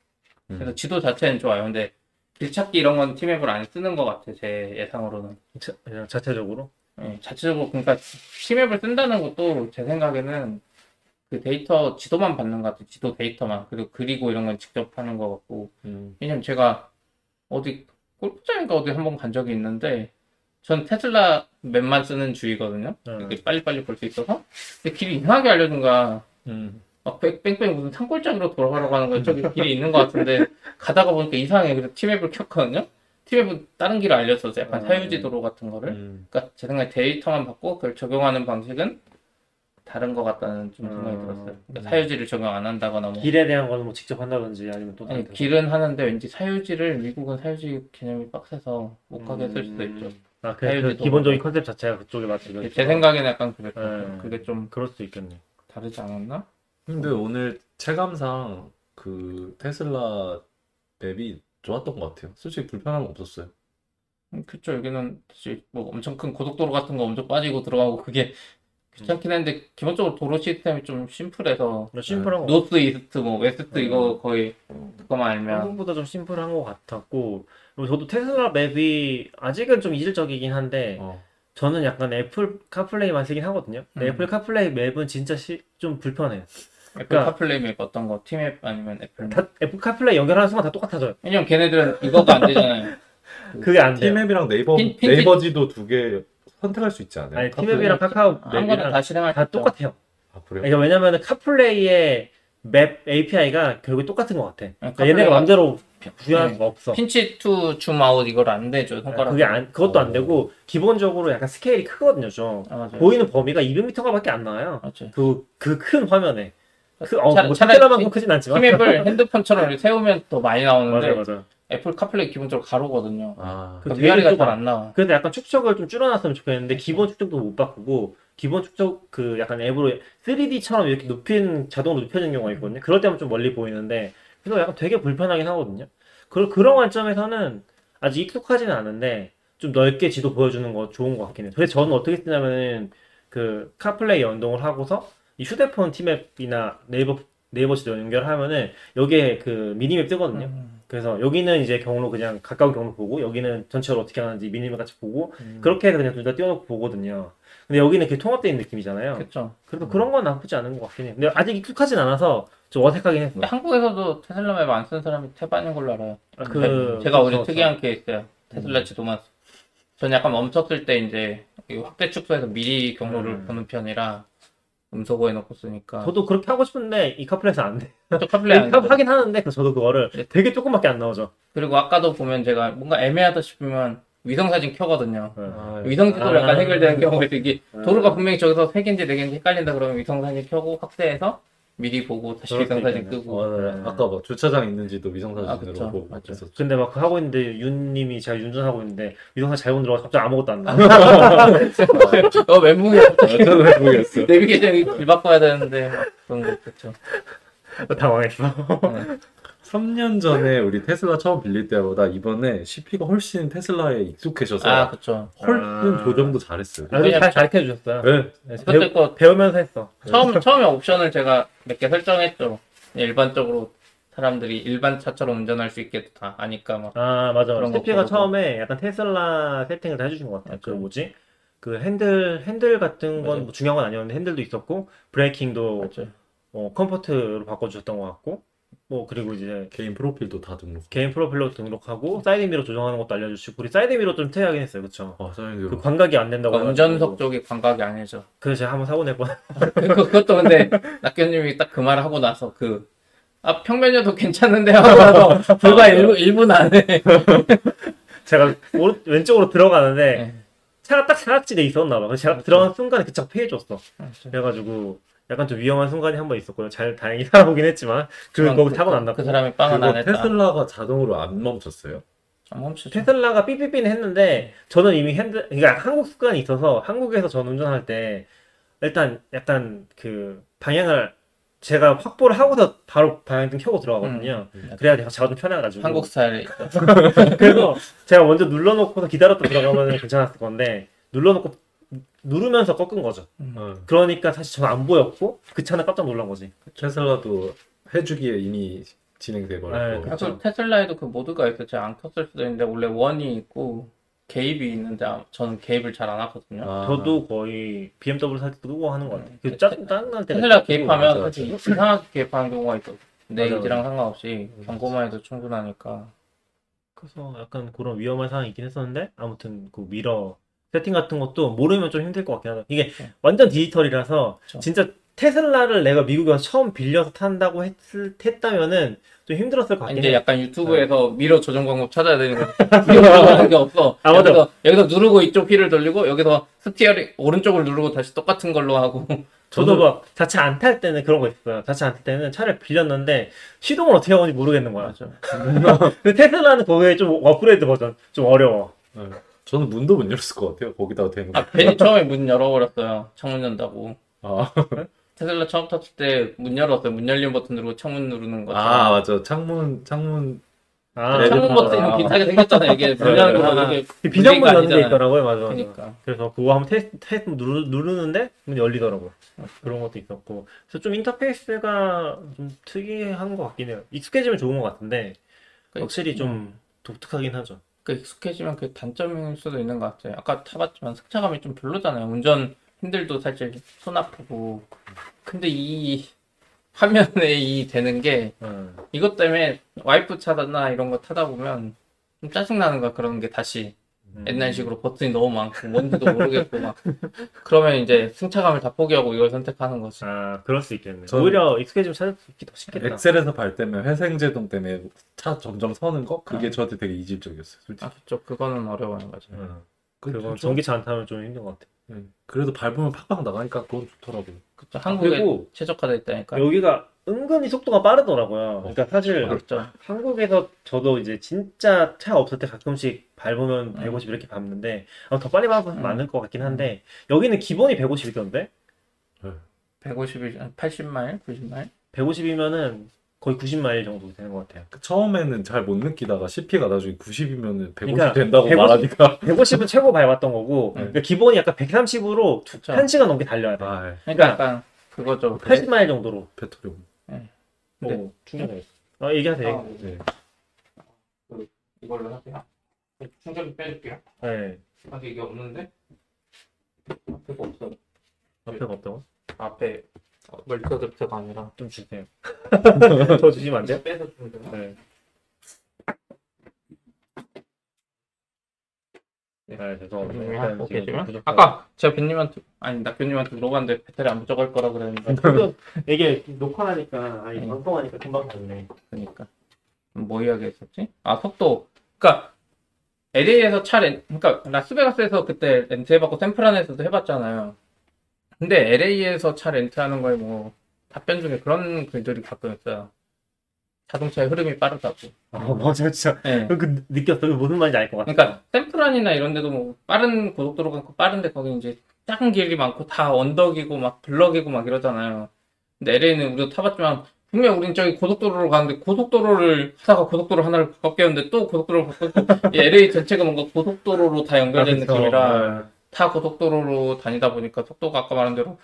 음. 그래서 지도 자체는 좋아요. 근데 길 찾기 이런 건 티맵을 안 쓰는 것 같아요. 제 예상으로는. 자, 그냥 자체적으로. 예, 자체적으로 그러니까 티맵을 쓴다는 것도 제 생각에는 그 데이터 지도만 받는 것 같아요. 지도 데이터만 그리고 그리고 이런 건 직접 하는 것 같고 음. 왜냐면 제가 어디 골프장인가 어디 한번 간 적이 있는데 전 테슬라 맵만 쓰는 주의거든요. 음. 이렇게 빨리빨리 볼 수 있어서 근데 길이 이상하게 알려준 거야. 음. 막 뺑- 뺑뺑 무슨 산골짜기로 돌아가려고 하는 거야. 저기 길이 있는 것 같은데 가다가 보니까 이상해. 그래서 티맵을 켰거든요. 티맵은 다른 길을 알렸었어. 약간 음. 사유지 도로 같은 거를. 음. 그러니까 제 생각에 데이터만 받고 그걸 적용하는 방식은 다른 것 같다는 좀 생각이 음. 들었어요. 그러니까 사유지를 적용 안 한다거나 뭐. 길에 대한 거는 뭐 직접 한다든지 아니면 또 아니, 다른 길은 하는데 왠지 사유지를 미국은 사유지 개념이 빡세서 못 가게 했을 수도 있죠. 아, 그, 그 기본적인 컨셉 자체가 그쪽에 맞죠. 제 생각에는 약간 그랬죠. 네. 그게 좀 그럴 수도 있겠네. 다르지 않았나? 근데 오늘 체감상 그 테슬라 map이 좋았던 것 같아요. 솔직히 불편한 거 없었어요. 음, 그쵸 여기는 사실 뭐 엄청 큰 고속도로 같은 거 엄청 빠지고 들어가고 그게 귀찮긴 했는데 기본적으로 도로 시스템이 좀 심플해서 심플한 거 north east 뭐 west 이거 거의 그거만 알면 한국보다 좀 심플한 것 같았고 그리고 저도 테슬라 map이 아직은 좀 이질적이긴 한데 어. 저는 약간 애플 카플레이만 쓰긴 하거든요. 근데 음. 애플 카플레이 map은 진짜 시- 좀 불편해요. 애플 그러니까- 카플레이 map 어떤 거 티맵 아니면 애플 map 다 애플 카플레이 연결하는 순간 다 똑같아져요. 왜냐면 걔네들은 이거가 안 되잖아요 그게 안 돼요. 티맵이랑 네이버 핀- 핀- 네이버지도 두 개 선택할 수 있지 않아요? 아니? 티맵이랑 카카오 아무거나 map이랑 다 실행할 수다 있죠. 똑같아요. 아 그래요? 그러니까 왜냐면은 카플레이의 map API가 결국에 똑같은 것 같아. 그러니까 얘네가 카플레이가- 맘대로 네. 수가 없어. pinch to zoom out 이걸 안 되죠 손가락 그게 안, 그것도 안 어. 되고 기본적으로 약간 스케일이 크거든요, 좀. 아, 맞아요 보이는 범위가 200m가밖에 안 나와요. 맞아요 그그 큰 화면에. 그, 어, 차- 뭐 테슬라만큼 크진 않지만. 티맵을 핸드폰처럼 이렇게 세우면 더 많이 나오는데 맞아 맞아. 애플 카플레이 기본적으로 가로거든요 아그그 되게 위아래가. 잘 안 나와 그래서 약간 축척을 좀 줄여놨으면 좋겠는데 기본 축척도 못 바꾸고 기본 축척 그 약간 앱으로 3D처럼 이렇게 높인 자동으로 높여지는 경우가 있거든요. 그럴 때면 좀 멀리 보이는데 그래서 약간 되게 불편하긴 하거든요. 그, 그런 관점에서는 아직 익숙하지는 않은데 좀 넓게 지도 보여주는 거 좋은 것 같긴 해요. 그래서 저는 어떻게 쓰냐면은 그 카플레이 연동을 하고서 이 휴대폰 티맵이나 네이버 네이버 지도 연결하면은 여기에 그 미니맵 뜨거든요. 음. 그래서 여기는 이제 경로 그냥 가까운 경로 보고 여기는 전체로 어떻게 하는지 미니맵 같이 보고 음. 그렇게 그냥 둘 다 띄워놓고 보거든요. 근데 여기는 이렇게 통합된 느낌이잖아요. 그쵸 그래서 그런 건 나쁘지 않은 것 같긴 해요. 근데 아직 익숙하진 않아서 좀 어색하긴 했어. 근데 한국에서도 테슬라 맵 안 쓰는 사람이 태반인 걸로 알아요 그 제가 오히려 그렇죠. 특이한 케이스예요. 테슬라 지도만. 전 약간 멈췄을 때 이제 이 확대 축소해서 미리 경로를 음. 보는 편이라 음소거 해 놓고 쓰니까. 저도 그렇게 하고 싶은데 이 카플에서 안 돼. 또 카플레이 안 카- 돼. 하긴 하는데 그래서 저도 그거를 네. 되게 조금밖에 안 나오죠. 그리고 아까도 보면 제가 뭔가 애매하다 싶으면 위성 사진 켜거든요. 아, 위성 지도로 아. 약간 해결되는 경우가 있어. 이게 아. 도로가 분명히 저기서 3개인지 4개인지 헷갈린다 그러면 위성 사진 켜고 확대해서 미리 보고 다시 그럴 위성 수 사진 있겠네. 끄고. 어, 네. 아까 뭐 주차장 있는지도 위성사진으로 아, 그쵸. 보고 맞죠. 근데 막 하고 있는데 윤님이 제가 운전하고 있는데 유동사 잘못 들어가서 갑자기 아무것도 안 나와. 어, 멘붕이 저도 해보겠어요. 내비게이션이 길 바꿔야 되는데 막 그런 거 그렇죠. 당황했어. 3년 전에 우리 테슬라 처음 빌릴 때보다 이번에 CP가 훨씬 테슬라에 익숙해져서 아, 그쵸. 훨씬 아. 조정도 잘했어요. 아, 잘 가르쳐 주셨어요. 네. 그때 거 배우면서 했어. 처음 처음에 옵션을 제가 몇 개 설정했죠. 일반적으로 사람들이 일반 차처럼 운전할 수 있게 다 아니까 막 아, 맞아. 그런 고르고. 처음에 약간 테슬라 세팅을 다 해주신 것 같아요. 그 맞아요. 뭐지? 그 핸들, 핸들 같은 건. 뭐 중요한 건 아니었는데 핸들도 있었고, 브레이킹도 맞죠. 어, comfort로 바꿔주셨던 것 같고, 뭐, 그리고 이제 개인 프로필도 다 등록. 개인 프로필로 등록하고, 사이드 미러 조정하는 것도 알려주시고, 우리 사이드 미러 좀 특이하긴 했어요. 그쵸? 아, 사장님 그 광각이 안 된다고 해가지고. 운전석 쪽이 광각이 아니죠. 그래서 제가 한번 사고 낼 뻔. 그, 그것도 근데 낙견님이 딱 그 말을 하고 나서 그 아, 평면여도 괜찮은데 하고 나서 불과 1분, 1분 안에 제가 오른, 왼쪽으로 들어가는데, 네. 차가 딱 사각지대에 있었나 봐. 그래서 제가 그렇죠. 들어간 순간에 그 차가 피해줬어. 그래가지고, 약간 좀 위험한 순간이 한 번 있었고요. 잘, 다행히 살아보긴 했지만, 그, 거기 타고는 안 났고. 그 사람이 빵은 그거 안 했다. 테슬라가 자동으로 안 멈췄어요. 아, 멈추죠. 테슬라가 삐삐삐는 했는데 저는 이미 핸드 그러니까 한국 습관이 있어서 한국에서 전 운전할 때 일단 약간 그 방향을 제가 확보를 하고서 바로 방향등 켜고 들어가거든요. 음. 그래야 제가 좀 편해가지고. 한국 스타일이 그래서 제가 먼저 눌러놓고서 기다렸다 들어가면 괜찮았을 건데 눌러놓고 누르면서 꺾은 거죠. 어. 그러니까 사실 저는 안 보였고 그 차는 깜짝 놀란 거지. 테슬라도 해주기에 이미 진행돼 네, 버렸고. 그쵸. 아, 그 테슬라에도 그 모드가 있어. 제가 안 켰을 수도 있는데 원래 원이 있고 개입이 있는데 아, 저는 개입을 잘 안 하거든요. 아, 저도 거의 BMW 살때 끄고 하는 것 같아요. 그 짜증 짜증날 때 테슬라 개입하면 맞아, 사실 이상하게 개입하는 경우가 있어. 내 의지랑 상관없이. 경고만 해도 충분하니까. 그래서 약간 그런 위험한 상황이 있긴 했었는데 아무튼 그 미러 세팅 같은 것도 모르면 좀 힘들 것 같긴 하다. 이게 네. 완전 디지털이라서 그쵸. 진짜 테슬라를 내가 미국에 와서 처음 빌려서 탄다고 했을, 했다면은 좀 힘들었을 것 아, 같긴 이제 해. 약간 유튜브에서 mirror 조정 방법 찾아야 되는 거. mirror 게 없어. 아, 맞아. 여기서, 여기서 누르고 이쪽 휠을 돌리고 여기서 steering 오른쪽을 누르고 다시 똑같은 걸로 하고. 저도 막 자체 안탈 때는 그런 거 있어요. 자체 안탈 때는 차를 빌렸는데 시동을 어떻게 하는지 모르겠는 거야. 근데 테슬라는 거기에 좀 업그레이드 버전 좀 어려워. 네. 저는 문도 못 열었을 것 같아요. 거기다가 거. 아, 괜히 처음에 문 열어버렸어요. 창문 연다고. 아, 테슬라 처음 탔을 때 문 열었어요. 문 열린 버튼 누르고 창문 누르는 거. 아 맞아 창문 창문 아, 레드 창문 아. 버튼이랑 비슷하게 생겼잖아요. 이게 문 여는 거 아, 이게 무게가 여는 게. 있더라고요, 맞아. 맞아. 그러니까. 그래서 그거 한번 테스트, 테스트 누르, 누르는데 문이 열리더라고요. 그런 것도 있었고. 그래서 좀 인터페이스가 좀 특이한 것 같긴 해요. 익숙해지면 좋은 것 같은데, 확실히 좀 독특하긴 하죠. 그 익숙해지면 그 단점일 수도 있는 것 같아요. 아까 타봤지만 승차감이 좀 별로잖아요. 운전 핸들도 살짝 손 아프고. 근데 이 화면에 이 되는 게 음. 이것 때문에 와이프 차나 이런 거 타다 보면 좀 짜증나는 거야. 그런 게 다시 음. 옛날식으로 버튼이 너무 많고 뭔지도 모르겠고 막 그러면 이제 승차감을 다 포기하고 이걸 선택하는 거지. 아, 그럴 수 있겠네. 저는- 오히려 익숙해지면 찾기 더 쉽겠다. 엑셀에서 발 때문에 회생제동 때문에 차 점점 서는 거 그게 아. 저한테 되게 이질적이었어요 솔직히 아, 그쵸. 그거는 어려워요. 맞아요. 음. 그- 그건 좀- 전기차 안 타면 좀 힘든 것 같아. 음, 그래도 밟으면 팍팍 나가니까 그건 좋더라고요 그쵸. 한국에 그리고 최적화돼 있다니까. 여기가 은근히 속도가 빠르더라고요. 그러니까 사실 그렇죠. 한국에서 저도 이제 진짜 차 없을 때 가끔씩 밟으면 음. 150 이렇게 밟는데 아마 더 빨리 밟으면 음. 많을 것 같긴 한데 여기는 기본이 150이던데 150이 80마일, 90마일? 150이면은 거의 90마일 정도 되는 것 같아요. 그 처음에는 잘 못 느끼다가 CP가 나중에 90이면은 150 그러니까 된다고 150 말하니까 150은 최고 밟았던 거고 음. 그러니까 기본이 약간 130으로 그쵸. 1시간 넘게 달려야 돼. 아 예. 그러니까 그러니까 약간 그거죠. 80마일 정도로 배터리 근데- 오, 충전해. 어, 얘기하세요. 아, 네. 이걸로 하세요. 충전 빼줄게요. 네. 아직 이게 없는데? 앞에가 없어. 앞에가 없다고? 앞에 멀리서 ገብ체가 아니라 좀 주세요. 더 주시면 안 돼요? 빼서 주면 되나? 네. 네. 네, 죄송합니다. 음, 일단 하고 지금? 부족하- 아까 제가 빈님한테 아니 낙교님한테 물어봤는데 배터리 안 부족할 거라 그랬는데 그래도 이게 녹화하니까 아니 음. 방송하니까 금방 갔네. 그러니까 뭐 이야기했었지? 아 속도. 그러니까 LA에서 차 렌, 그러니까 라스베가스에서 그때 렌트 해봤고 샌프란에서도 해봤잖아요. 근데 LA에서 차 렌트하는 거에 뭐 답변 중에 그런 글들이 가끔 있어요. 자동차의 흐름이 빠르다고. 어, 맞아, 진짜. 네. 그 느꼈어. 그 무슨 말인지 알 것 같아. 그러니까 샌프란이나 이런 데도 뭐 빠른 고속도로가 있고 빠른데 거기 이제 작은 길이 많고 다 언덕이고 막 블럭이고 막 이러잖아요. 근데 LA는 우리도 타봤지만 분명 우린 저기 고속도로로 가는데 고속도로를 하다가 고속도로 하나를 바뀌었는데 또 고속도로를 바뀌고 이 LA 전체가 뭔가 고속도로로 다 연결된 그쵸. 느낌이라 네. 다 고속도로로 다니다 보니까 속도가 아까 말한 대로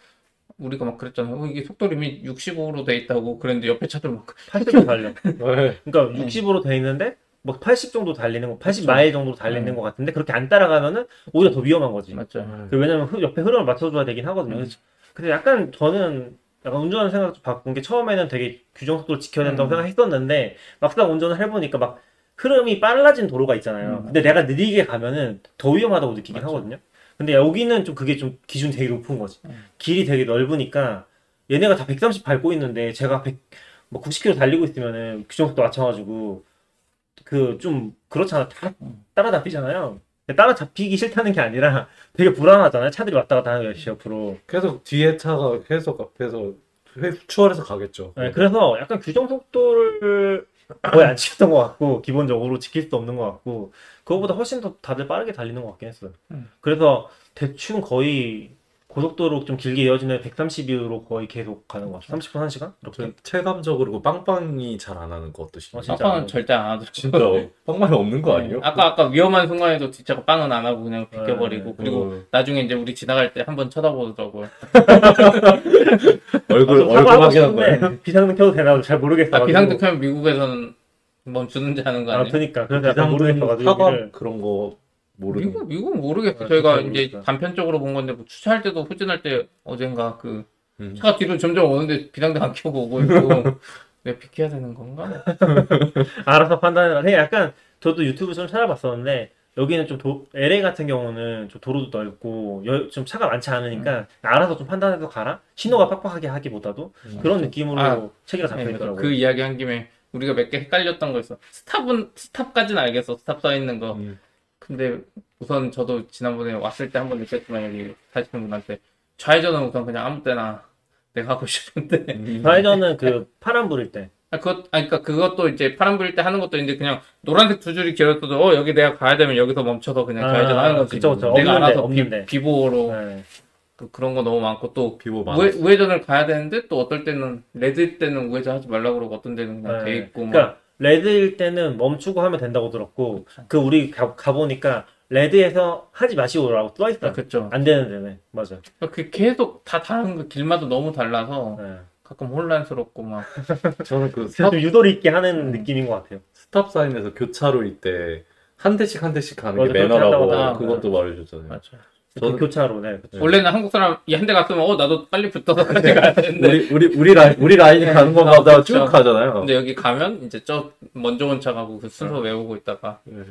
우리가 막 그랬잖아요. 어, 이게 속도 리밋 65로 돼 있다고 그랬는데 옆에 차들 막 80도 달려. 네. 그러니까 네. 60으로 돼 있는데 뭐 80 정도 달리는 거, 80 그쵸. 마일 정도 달리는 네. 것 같은데 그렇게 안 따라가면은 오히려 더 위험한 거지. 맞죠. 그 왜냐면 흐- 옆에 흐름을 맞춰줘야 되긴 하거든요. 음. 근데 약간 저는 약간 운전하는 생각을 좀 바꾼 게 처음에는 되게 규정 속도를 지켜야 된다고 음. 생각했었는데 막상 운전을 해보니까 막 흐름이 빨라진 도로가 있잖아요. 음. 근데 내가 느리게 가면은 더 위험하다고 느끼긴 맞죠. 하거든요. 근데 여기는 좀 그게 좀 기준이 되게 높은 거지. 음. 길이 되게 넓으니까 얘네가 다 130 밟고 있는데 제가 100, 뭐 90km 달리고 있으면은 규정 속도 맞춰가지고 그 좀 그렇잖아. 다 음. 따라잡히잖아요. 따라잡히기 싫다는 게 아니라 되게 불안하잖아요. 차들이 왔다 갔다 하는 것이 옆으로. 계속 뒤에 차가 계속 앞에서 회- 추월해서 가겠죠 네, 그래서 약간 규정 속도를 거의 안 지켰던 것 같고 기본적으로 지킬 수도 없는 것 같고 그거보다 훨씬 더 다들 빠르게 달리는 것 같긴 했어요. 음. 그래서 대충 거의 고속도로 좀 길게 이어지는 130으로 거의 계속 가는 것 같아요. 30분 1시간? 이렇게. 전 체감적으로 그 빵빵이 잘 안 하는 거 어떠시죠? 어, 진짜 빵빵은 안 절대 안 하더라고요. 진짜 빵빵이 없는 거 아니에요? 네. 아까 아까 위험한 순간에도 뒷차가 빵은 안 하고 그냥 비켜버리고 네. 그리고 어, 나중에 이제 우리 지나갈 때 한 번 쳐다보더라고요. 얼굴 아, 얼굴 확인한 거예요. 비상등 켜도 되나 잘 모르겠어. 아, 비상등 켜면 미국에서는 멈추는지 하는 거 아, 아니에요? 그니까. 그래서 약간 비상등 모르겠어가지고 사과 여기를. 그런 거 모르는 미국 미국은 모르겠어요. 아, 저희가 진짜 이제 모르겠다. 단편적으로 본 건데 뭐 주차할 때도 후진할 때 어젠가 그 음. 차가 뒤로 점점 오는데 비상등 안 켜고 오고 있고 내가 비켜야 되는 건가? 알아서 판단해라. 그냥 약간 저도 유튜브 좀 찾아봤었는데 여기는 좀 도, LA 같은 경우는 좀 도로도 넓고 여- 좀 차가 많지 않으니까 알아서 좀 판단해서 가라. 신호가 빡빡하게 하기보다도 음. 그런 느낌으로 아, 체계가 잡혀 네, 있더라고요. 그 이야기 한 김에 우리가 몇 개 헷갈렸던 거 있어. stop은 stop까지는 알겠어. stop 써 있는 거. 음. 근데 우선 저도 지난번에 왔을 때 한 번 느꼈지만 여기 사시는 분한테 좌회전은 우선 그냥 아무 때나 내가 하고 싶은데 음. 좌회전은 그 파란 불일 때. 아, 그것, 아, 그니까 그것도 이제 파란 불일 때 하는 것도 있는데 그냥 노란색 두 줄이 길었어도 어, 여기 내가 가야 되면 여기서 멈춰서 그냥 아, 좌회전 하는 거지. 그쵸, 그쵸. 내가 없는데, 알아서 없는데. 비, 비보호로 네. 그- 그런 거 너무 많고 또 비보 많아. 우회, 우회전을 가야 되는데 또 어떨 때는 red 때는 우회전 하지 말라고 그러고 어떤 데는 그냥 돼 네. 있고 막 그러니까 red일 때는 멈추고 하면 된다고 들었고 그 우리 가, 가보니까 red에서 하지 마시고라고 써 있어요. 아, 그쵸. 안 되는 데는 맞아. 그 계속 다 다른 거 길마다 너무 달라서 네. 가끔 혼란스럽고 막 저는 그 stop, 좀 유도리 있게 하는 느낌인 것 같아요. stop sign에서 교차로일 때 한 대씩 한 대씩 가는 맞아, 게 매너라고 한다고 하더라고요. 그것도 말해줬잖아요. 맞아. 그 저는- 교차로 네. 그쵸. 원래는 한국 사람 이 한 대 갔으면 어 나도 빨리 붙어서 같이 가야 되는데 우리 우리 우리 라인 우리 라인이 가는 건가 보다 쭉. 가잖아요. 근데 여기 가면 이제 저 먼저 온차 가고 그 순서 외우고 있다가 네.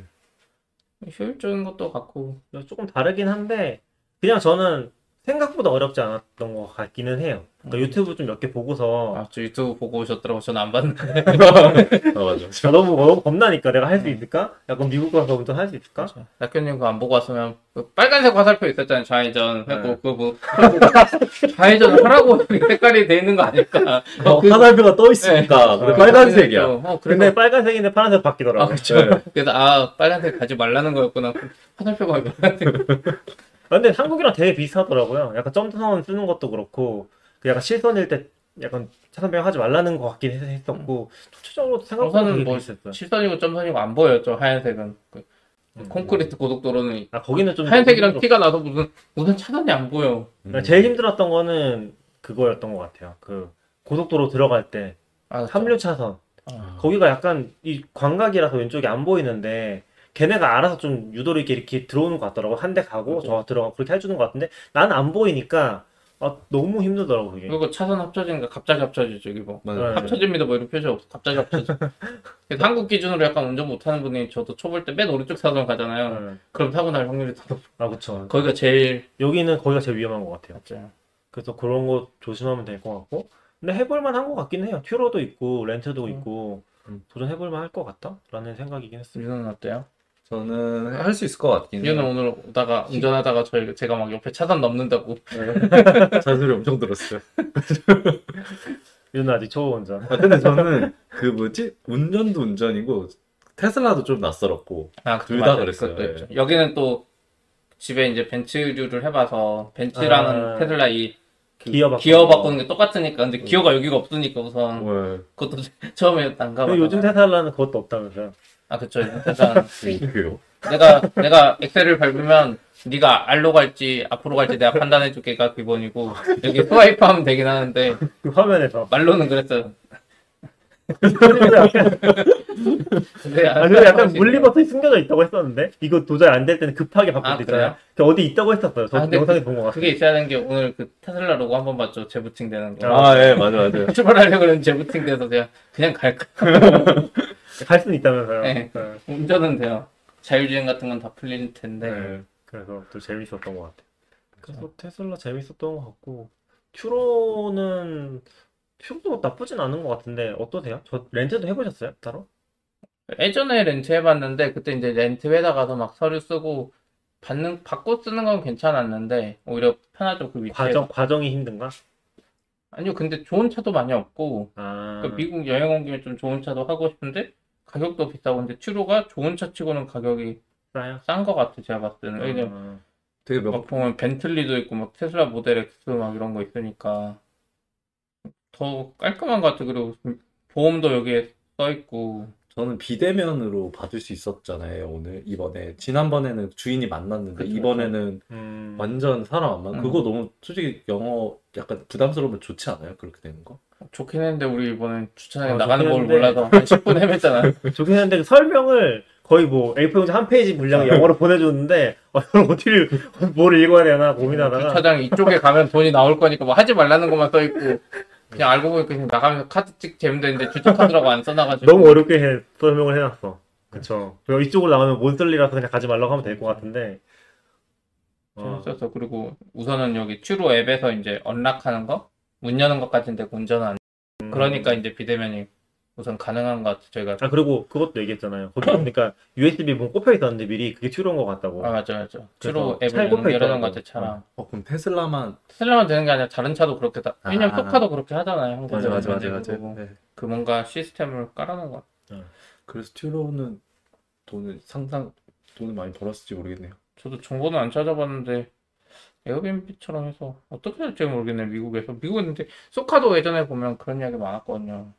효율적인 것도 같고 조금 다르긴 한데 그냥 저는 생각보다 어렵지 않았던 것 같기는 해요. 그러니까 유튜브 좀 몇 개 보고서 아 저 유튜브 보고 오셨더라고 저는 안 봤는데 아 맞아. 저 너무 너무 겁나니까 내가 할 수 있을까? 약간 미국 가서 운전 할 수 있을까? 낙교님 그거 안 보고 왔으면 그 빨간색 화살표 있었잖아요 좌회전 네. 그거 그거 뭐 좌회전 하라고 색깔이 돼 있는 거 아닐까 어, 그- 화살표가 떠 있으니까 어, 빨간색이야. 어, 그래서 근데 빨간색인데 파란색 바뀌더라고. 아, 그쵸. 네. 그래서, 아, 빨간색 가지 말라는 거였구나. 화살표가 왜 빨간색. 아, 근데 한국이랑 되게 비슷하더라고요. 약간 점선 쓰는 것도 그렇고, 그 약간 실선일 때 약간 차선 변경 하지 말라는 것 같긴 했- 했었고, 전체적으로 생각보다 우선은 되게 뭐 비슷했어요. 실선이고 점선이고 안 보여요, 저 하얀색은. 그 음. 콘크리트 고속도로는 아, 거기는 좀. 하얀색이랑 힘들었- 티가 나서 무슨, 무슨 차선이 안 보여. 그러니까 제일 힘들었던 거는 그거였던 것 같아요. 그 고속도로 들어갈 때, 아, 합류 차선. 아, 거기가 약간 이 광각이라서 왼쪽이 안 보이는데, 걔네가 알아서 좀 유도리 있게 이렇게 들어오는 것 같더라고. 한 대 가고, 저 들어가고, 그렇게 해주는 것 같은데, 나는 안 보이니까, 아, 너무 힘들더라고, 그게. 그리고 차선 합쳐지니까 갑자기 합쳐지죠, 여기 뭐. 맞아. 네. 합쳐집니다, 뭐 이런 표시 없어. 갑자기 합쳐져. 그래서 한국 기준으로 약간 운전 못하는 분이 저도 초볼 때맨 오른쪽 사선 가잖아요. 네. 그럼 사고 날 확률이 더 높아. 아, 그쵸. 거기가 제일 여기는 거기가 제일 위험한 것 같아요. 맞죠. 그래서 그런 거 조심하면 될 것 같고. 근데 해볼만 한 것 같긴 해요. 튜러도 있고, 렌트도 있고, 음. 도전해볼만 할 것 같다? 라는 생각이긴 했어요. 유는 어때요? 저는 할 수 있을 것 같긴 유는 해요. 오늘 오다가 운전하다가 저희 제가 막 옆에 차선 넘는다고 잔소리 엄청 들었어요. 유는 아직 초보 운전. 아, 근데 저는 그 뭐지 운전도 운전이고 테슬라도 좀 낯설었고 아, 둘다 맞아요. 그랬어요. 예. 여기는 또 집에 이제 벤츠류를 해봐서 벤츠랑은 아. 테슬라 이 그 기어 바꾸는 기어 거. 바꾸는 게 똑같으니까 근데 기어가 여기가 없으니까 우선 네. 그것도 처음에 근데 가봐. 요즘 테슬라는 그것도 없다면서요. 아 그쵸. 그래요. 내가 내가 엑셀을 밟으면 네가 R로 갈지 앞으로 갈지 내가 판단해 줄게가 기본이고 여기 스와이프 하면 되긴 하는데 그 화면에서. 말로는 그랬어요. 근데 아, 근데 약간 물리 버튼이 숨겨져 있다고 했었는데? 이거 도저히 안 될 때는 급하게 바꿀 아, 때 있잖아요. 그 어디 있다고 했었어요. 저 아, 근데 영상에 본것 같아요. 그게 있어야 되는 게 오늘 그 테슬라 로고 한번 봤죠. 재부팅 되는 거. 아, 예, 맞아, 맞아. 출발하려고 그러는 재부팅 돼서 제가 그냥 갈까? 갈 수는 있다면서요. 네. 네. 운전은 돼요. 자율주행 같은 건 다 풀릴 텐데. 네. 그래서 또 재밌었던 것 같아요. 그래서 테슬라 재밌었던 것 같고 튜로는 튜로도 나쁘진 않은 것 같은데 어떠세요? 저 렌트도 해보셨어요? 따로? 예전에 렌트 해봤는데 그때 이제 렌트 회사 가서 막 서류 쓰고 받는 받고 쓰는 건 괜찮았는데 오히려 편하죠 그 위치에. 과정 과정이 힘든가? 아니요 근데 좋은 차도 많이 없고 아, 그러니까 미국 여행 온 김에 좀 좋은 차도 하고 싶은데 가격도 비싸고 근데 튜로가 좋은 차 치고는 가격이 싸요? 싼 것 같아 제가 봤을 때는. 왜냐면 아, 되게 몇막 보면 벤틀리도 있고 막 테슬라 모델 X 막 이런 거 있으니까 더 깔끔한 것 같아. 그리고 보험도 여기에 써 있고 저는 비대면으로 받을 수 있었잖아요, 오늘. 이번에. 지난번에는 주인이 만났는데, 그쵸, 이번에는 음, 완전 사람 안 만. 음. 그거 너무 솔직히 영어 약간 부담스러우면 좋지 않아요? 그렇게 되는 거? 좋긴 했는데 우리 이번에 주차장에 아, 나가는 좋긴 법을 한데. 몰라서 한 10분 헤맸잖아. 좋긴 한데 그 설명을 거의 뭐 A4 용지 한 페이지 분량 영어로 보내줬는데 어, 어디를 뭐를 읽어야 되나 고민하다가 주차장 이쪽에 가면 돈이 나올 거니까 뭐 하지 말라는 것만 써 있고 그냥 알고 보니까 그냥 나가면서 카드 찍 재면 되는데 주차 카드라고 안 써놔가지고 너무 어렵게 해, 설명을 해놨어. 그쵸. 그리고 이쪽으로 나가면 monthly라서 그냥 가지 말라고 하면 될 것 같은데. 어, 재밌었어. 그리고 우선은 여기 Turo 앱에서 이제 unlock하는 거, 문 여는 운전은 안. 음. 그러니까 이제 비대면이 우선 가능한 것 같아. 저희가 아 그리고 그것도 얘기했잖아요. 거기 보니까 USB 문 꼽혀 있었는데 미리 그게 튜로인 것 같다고. 아 맞아 맞아. 차에 앱을 꼽혀 연결하는. 것 같아 차랑. 어, 그럼 테슬라만. 테슬라만 되는 게 아니라 다른 차도 그렇게 다. 왜냐면 아. 소카도 그렇게 하잖아요. 한국에. 맞아, 맞아, 맞아, 맞아. 네. 그 뭔가 시스템을 깔아놓은 것 같아. 그래서 튜로는 돈을 상상, 돈을 많이 벌었을지 모르겠네요. 저도 정보는 안 찾아봤는데 에어비앤비처럼 해서 어떻게 될지 모르겠네 미국에서 미국은 근데 소카도 예전에 보면 그런 이야기 많았거든요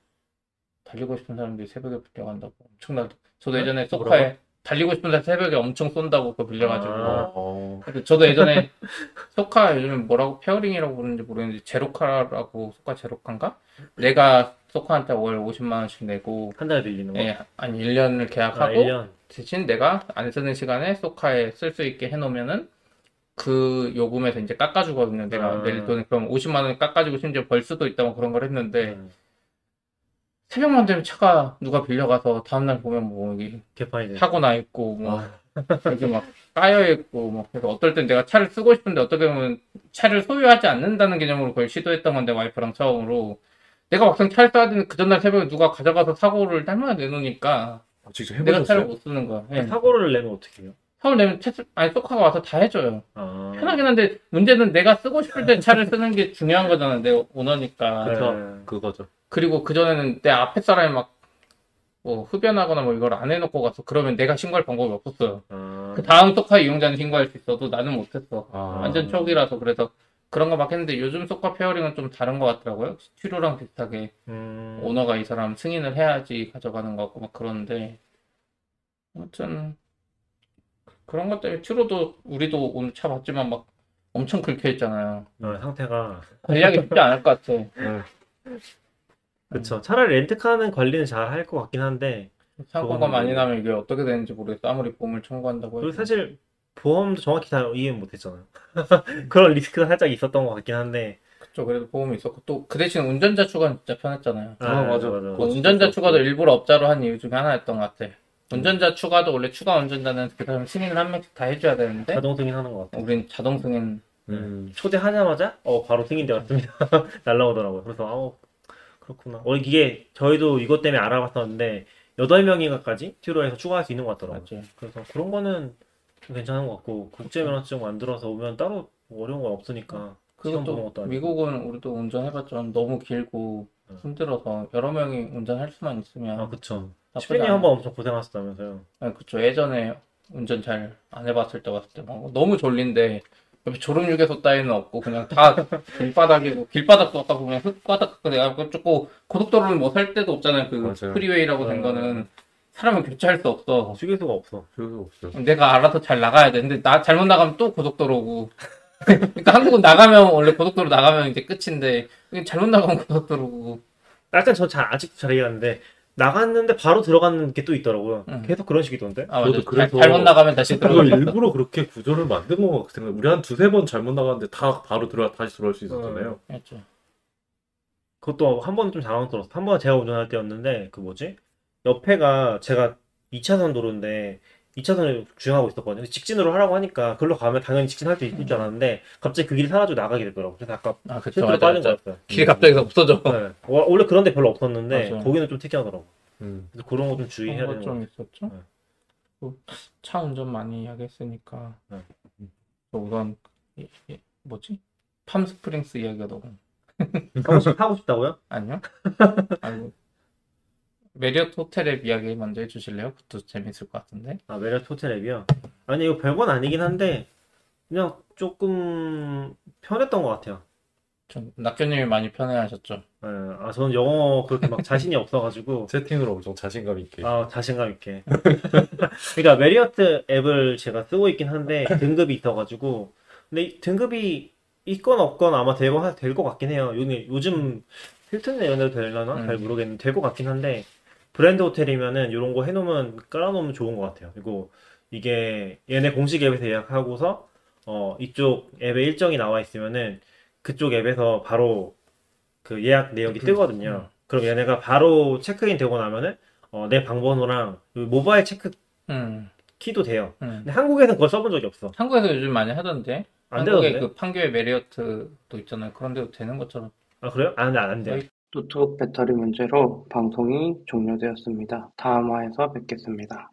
달리고 싶은 사람들이 새벽에 빌려간다고 엄청나 저도 네? 예전에 소카에 뭐라고요? 달리고 싶은 사람 새벽에 엄청 쏜다고 그거 빌려가지고 아. 어. 저도 예전에 소카 요즘에 뭐라고 페어링이라고 부르는지 모르겠는데 제로카라고 소카 제로카인가 내가 소카한테 월 50만 원씩 내고 한 달 빌리는 거? 예, 아니 1년을 아, 계약하고 1년. 대신 내가 안 쓰는 시간에 소카에 쓸 수 있게 해놓으면은 그 요금에서 이제 깎아주거든요. 내가 아. 내일 돈을 그럼 50만 원 깎아주고 심지어 벌 수도 있다고 그런 걸 했는데 음, 새벽만 되면 차가 누가 빌려가서 다음날 보면 뭐 여기 개판이 돼. 사고 나 있고 뭐 아. 여기 막 까여 있고 뭐 그래서 어떨 땐 내가 차를 쓰고 싶은데 어떻게 보면 차를 소유하지 않는다는 개념으로 그걸 시도했던 건데 와이프랑 처음으로 내가 막상 차를 써야 되는 그 전날 새벽에 누가 가져가서 사고를 얼마나 내놓으니까 아, 직접 내가 차를 해보셨어요? 못 쓰는 거야. 예. 사고를 내면 어떻게 해요? 사고를 내면 차, 아니 소카가 와서 다 해줘요. 아. 편하긴 한데 문제는 내가 쓰고 싶을 때 차를 쓰는 게 중요한 거잖아. 내 오너니까. 그쵸. 네. 그거죠. 그리고 그 전에는 내 앞에 사람이 막 뭐 흡연하거나 뭐 이걸 안 해놓고 가서 그러면 내가 신고할 방법이 없었어요. 아. 그 다음 소카 이용자는 신고할 수 있어도 나는 못했어. 아. 완전 초기라서 그래서 그런 거 막 했는데 요즘 소카 페어링은 좀 다른 것 같더라고요. 튜로랑 비슷하게 음. 오너가 이 사람 승인을 해야지 가져가는 것 같고 막 그러는데 아무튼 그런 것 때문에 튜로도 우리도 오늘 차 봤지만 막 엄청 긁혀있잖아요. 어, 상태가 관리하기 쉽지 않을 것 같아. 그쵸. 차라리 렌트카는 관리는 잘 할 것 같긴 한데 사고가 그거는 많이 뭐- 나면 이게 어떻게 되는지 모르겠어. 아무리 보험을 청구한다고 그리고 해도. 사실 보험도 정확히 다 이해 못했잖아요. 그런 리스크가 살짝 있었던 것 같긴 한데 그쵸. 그래도 보험이 있었고 또 그 대신 운전자 추가는 진짜 편했잖아요. 아, 맞아. 그 그거 진짜 운전자 좋았어. 추가도 일부러 업자로 한 이유 중에 하나였던 것 같아. 운전자 추가도 원래 추가 운전자는 그 사람 승인을 한 명씩 다 해줘야 되는데 자동 승인하는 것 같아요. 우린 자동 승인 음. 초대하자마자 어 바로 승인되었습니다. 날라오더라고요. 그래서 아우 그렇구나. 어 이게 저희도 이것 때문에 알아봤었는데 8명인가까지 튜로에서 추가할 수 있는 것 같더라고요. 맞지. 그래서 그런 거는 좀 괜찮은 것 같고 국제 면허증 만들어서 오면 따로 뭐 어려운 건 없으니까 시간 보는 것도 그것도 아니고. 미국은 우리도 운전해봤지만 너무 길고 네. 힘들어서 여러 명이 운전할 수만 있으면 아 그쵸. 시민이 않아. 한번 엄청 고생하셨다면서요. 네, 그쵸. 예전에 운전 잘 안 해봤을 때 봤을 때 막 너무 졸린데 옆에 졸음휴게소 따위는 없고 그냥 다 길바닥이고 길바닥도 아까 보면 흙바닥 내가 조금 고속도로는 뭐살 데도 없잖아요. 그 맞아요. freeway라고 된 음. 거는 사람을 교체할 수 없어. 휴게소가 없어. 필요 없어요. 내가 알아서 잘 나가야 돼. 근데 나 잘못 나가면 또 고속도로고. 그러니까 한국은 나가면 원래 고속도로 나가면 이제 끝인데 잘못 나가면 고속도로고. 일단 저잘 아직도 잘 이해하는데 나갔는데 바로 들어가는 게 또 있더라고요. 응. 계속 그런 식이던데. 아 저도 맞아. 그래서 잘, 못 나가면 다시 그걸 들어가. 일부러 그렇게 구조를 만든 거 같은 거. 우리 한 두세 번 잘못 나갔는데 다 바로 들어가 다시 들어갈 수 있었잖아요. 그렇죠. 그것도 한 번은 좀 당황스러웠어. 한 번은 제가 운전할 때였는데 그 뭐지? 옆에가 제가 2차선 도로인데 2차선을 주행하고 있었거든요. 직진으로 하라고 하니까 그걸로 가면 당연히 직진할 수 있을 줄 알았는데 갑자기 그 길이 사라지고 나가게 되더라고. 그래서 아까 아 그쵸. 맞아, 빠진 맞아. 거였어요. 길이 갑자기 없어져. 네. 와- 원래 그런 데 별로 없었는데 맞아요. 거기는 좀 특이하더라고. 음. 그래서 그런 거 좀 주의해야 되는 거거좀 있었죠. 네. 그차 운전 많이 이야기했으니까 네. 우선 이- 이- 뭐지? 팜스프링스 이야기가 너무 하고, 싶, 하고 싶다고요? 아니요? 아이고 메리어트 호텔의 이야기 먼저 해주실래요? 그것도 재밌을 것 같은데. 아, 메리어트 호텔 앱이요? 아니, 이거 별건 아니긴 한데, 그냥 조금 편했던 것 같아요. 좀 낙교님이 많이 편해하셨죠. 예, 아, 저는 영어 그렇게 막 자신이 없어가지고, 세팅으로 엄청 자신감 있게. 아, 자신감 있게. 그러니까 메리어트 앱을 제가 쓰고 있긴 한데, 등급이 있어가지고, 근데 이 등급이 있건 없건 아마 되고, 될것 같긴 해요. 요즘, 요즘 힐튼 데도 되려나? 음. 잘 모르겠는데, 될 것 같긴 한데, 브랜드 호텔이면은 이런 거 해놓으면, 깔아놓으면 좋은 것 같아요. 그리고 이게 얘네 공식 앱에서 예약하고서, 어, 이쪽 앱에 일정이 나와 있으면은, 그쪽 앱에서 바로 그 예약 내역이 뜨거든요. 그럼 얘네가 바로 체크인 되고 나면은, 어, 내 방번호랑 그 모바일 체크 음, 키도 돼요. 음. 근데 한국에서는 그걸 써본 적이 없어. 한국에서 요즘 많이 하던데. 안 한국에 되던데? 그 판교의 메리어트도 있잖아요. 그런 데도 되는 것처럼. 아, 그래요? 안 돼, 안 돼. 노트북 배터리 문제로 방송이 종료되었습니다. 다음 화에서 뵙겠습니다.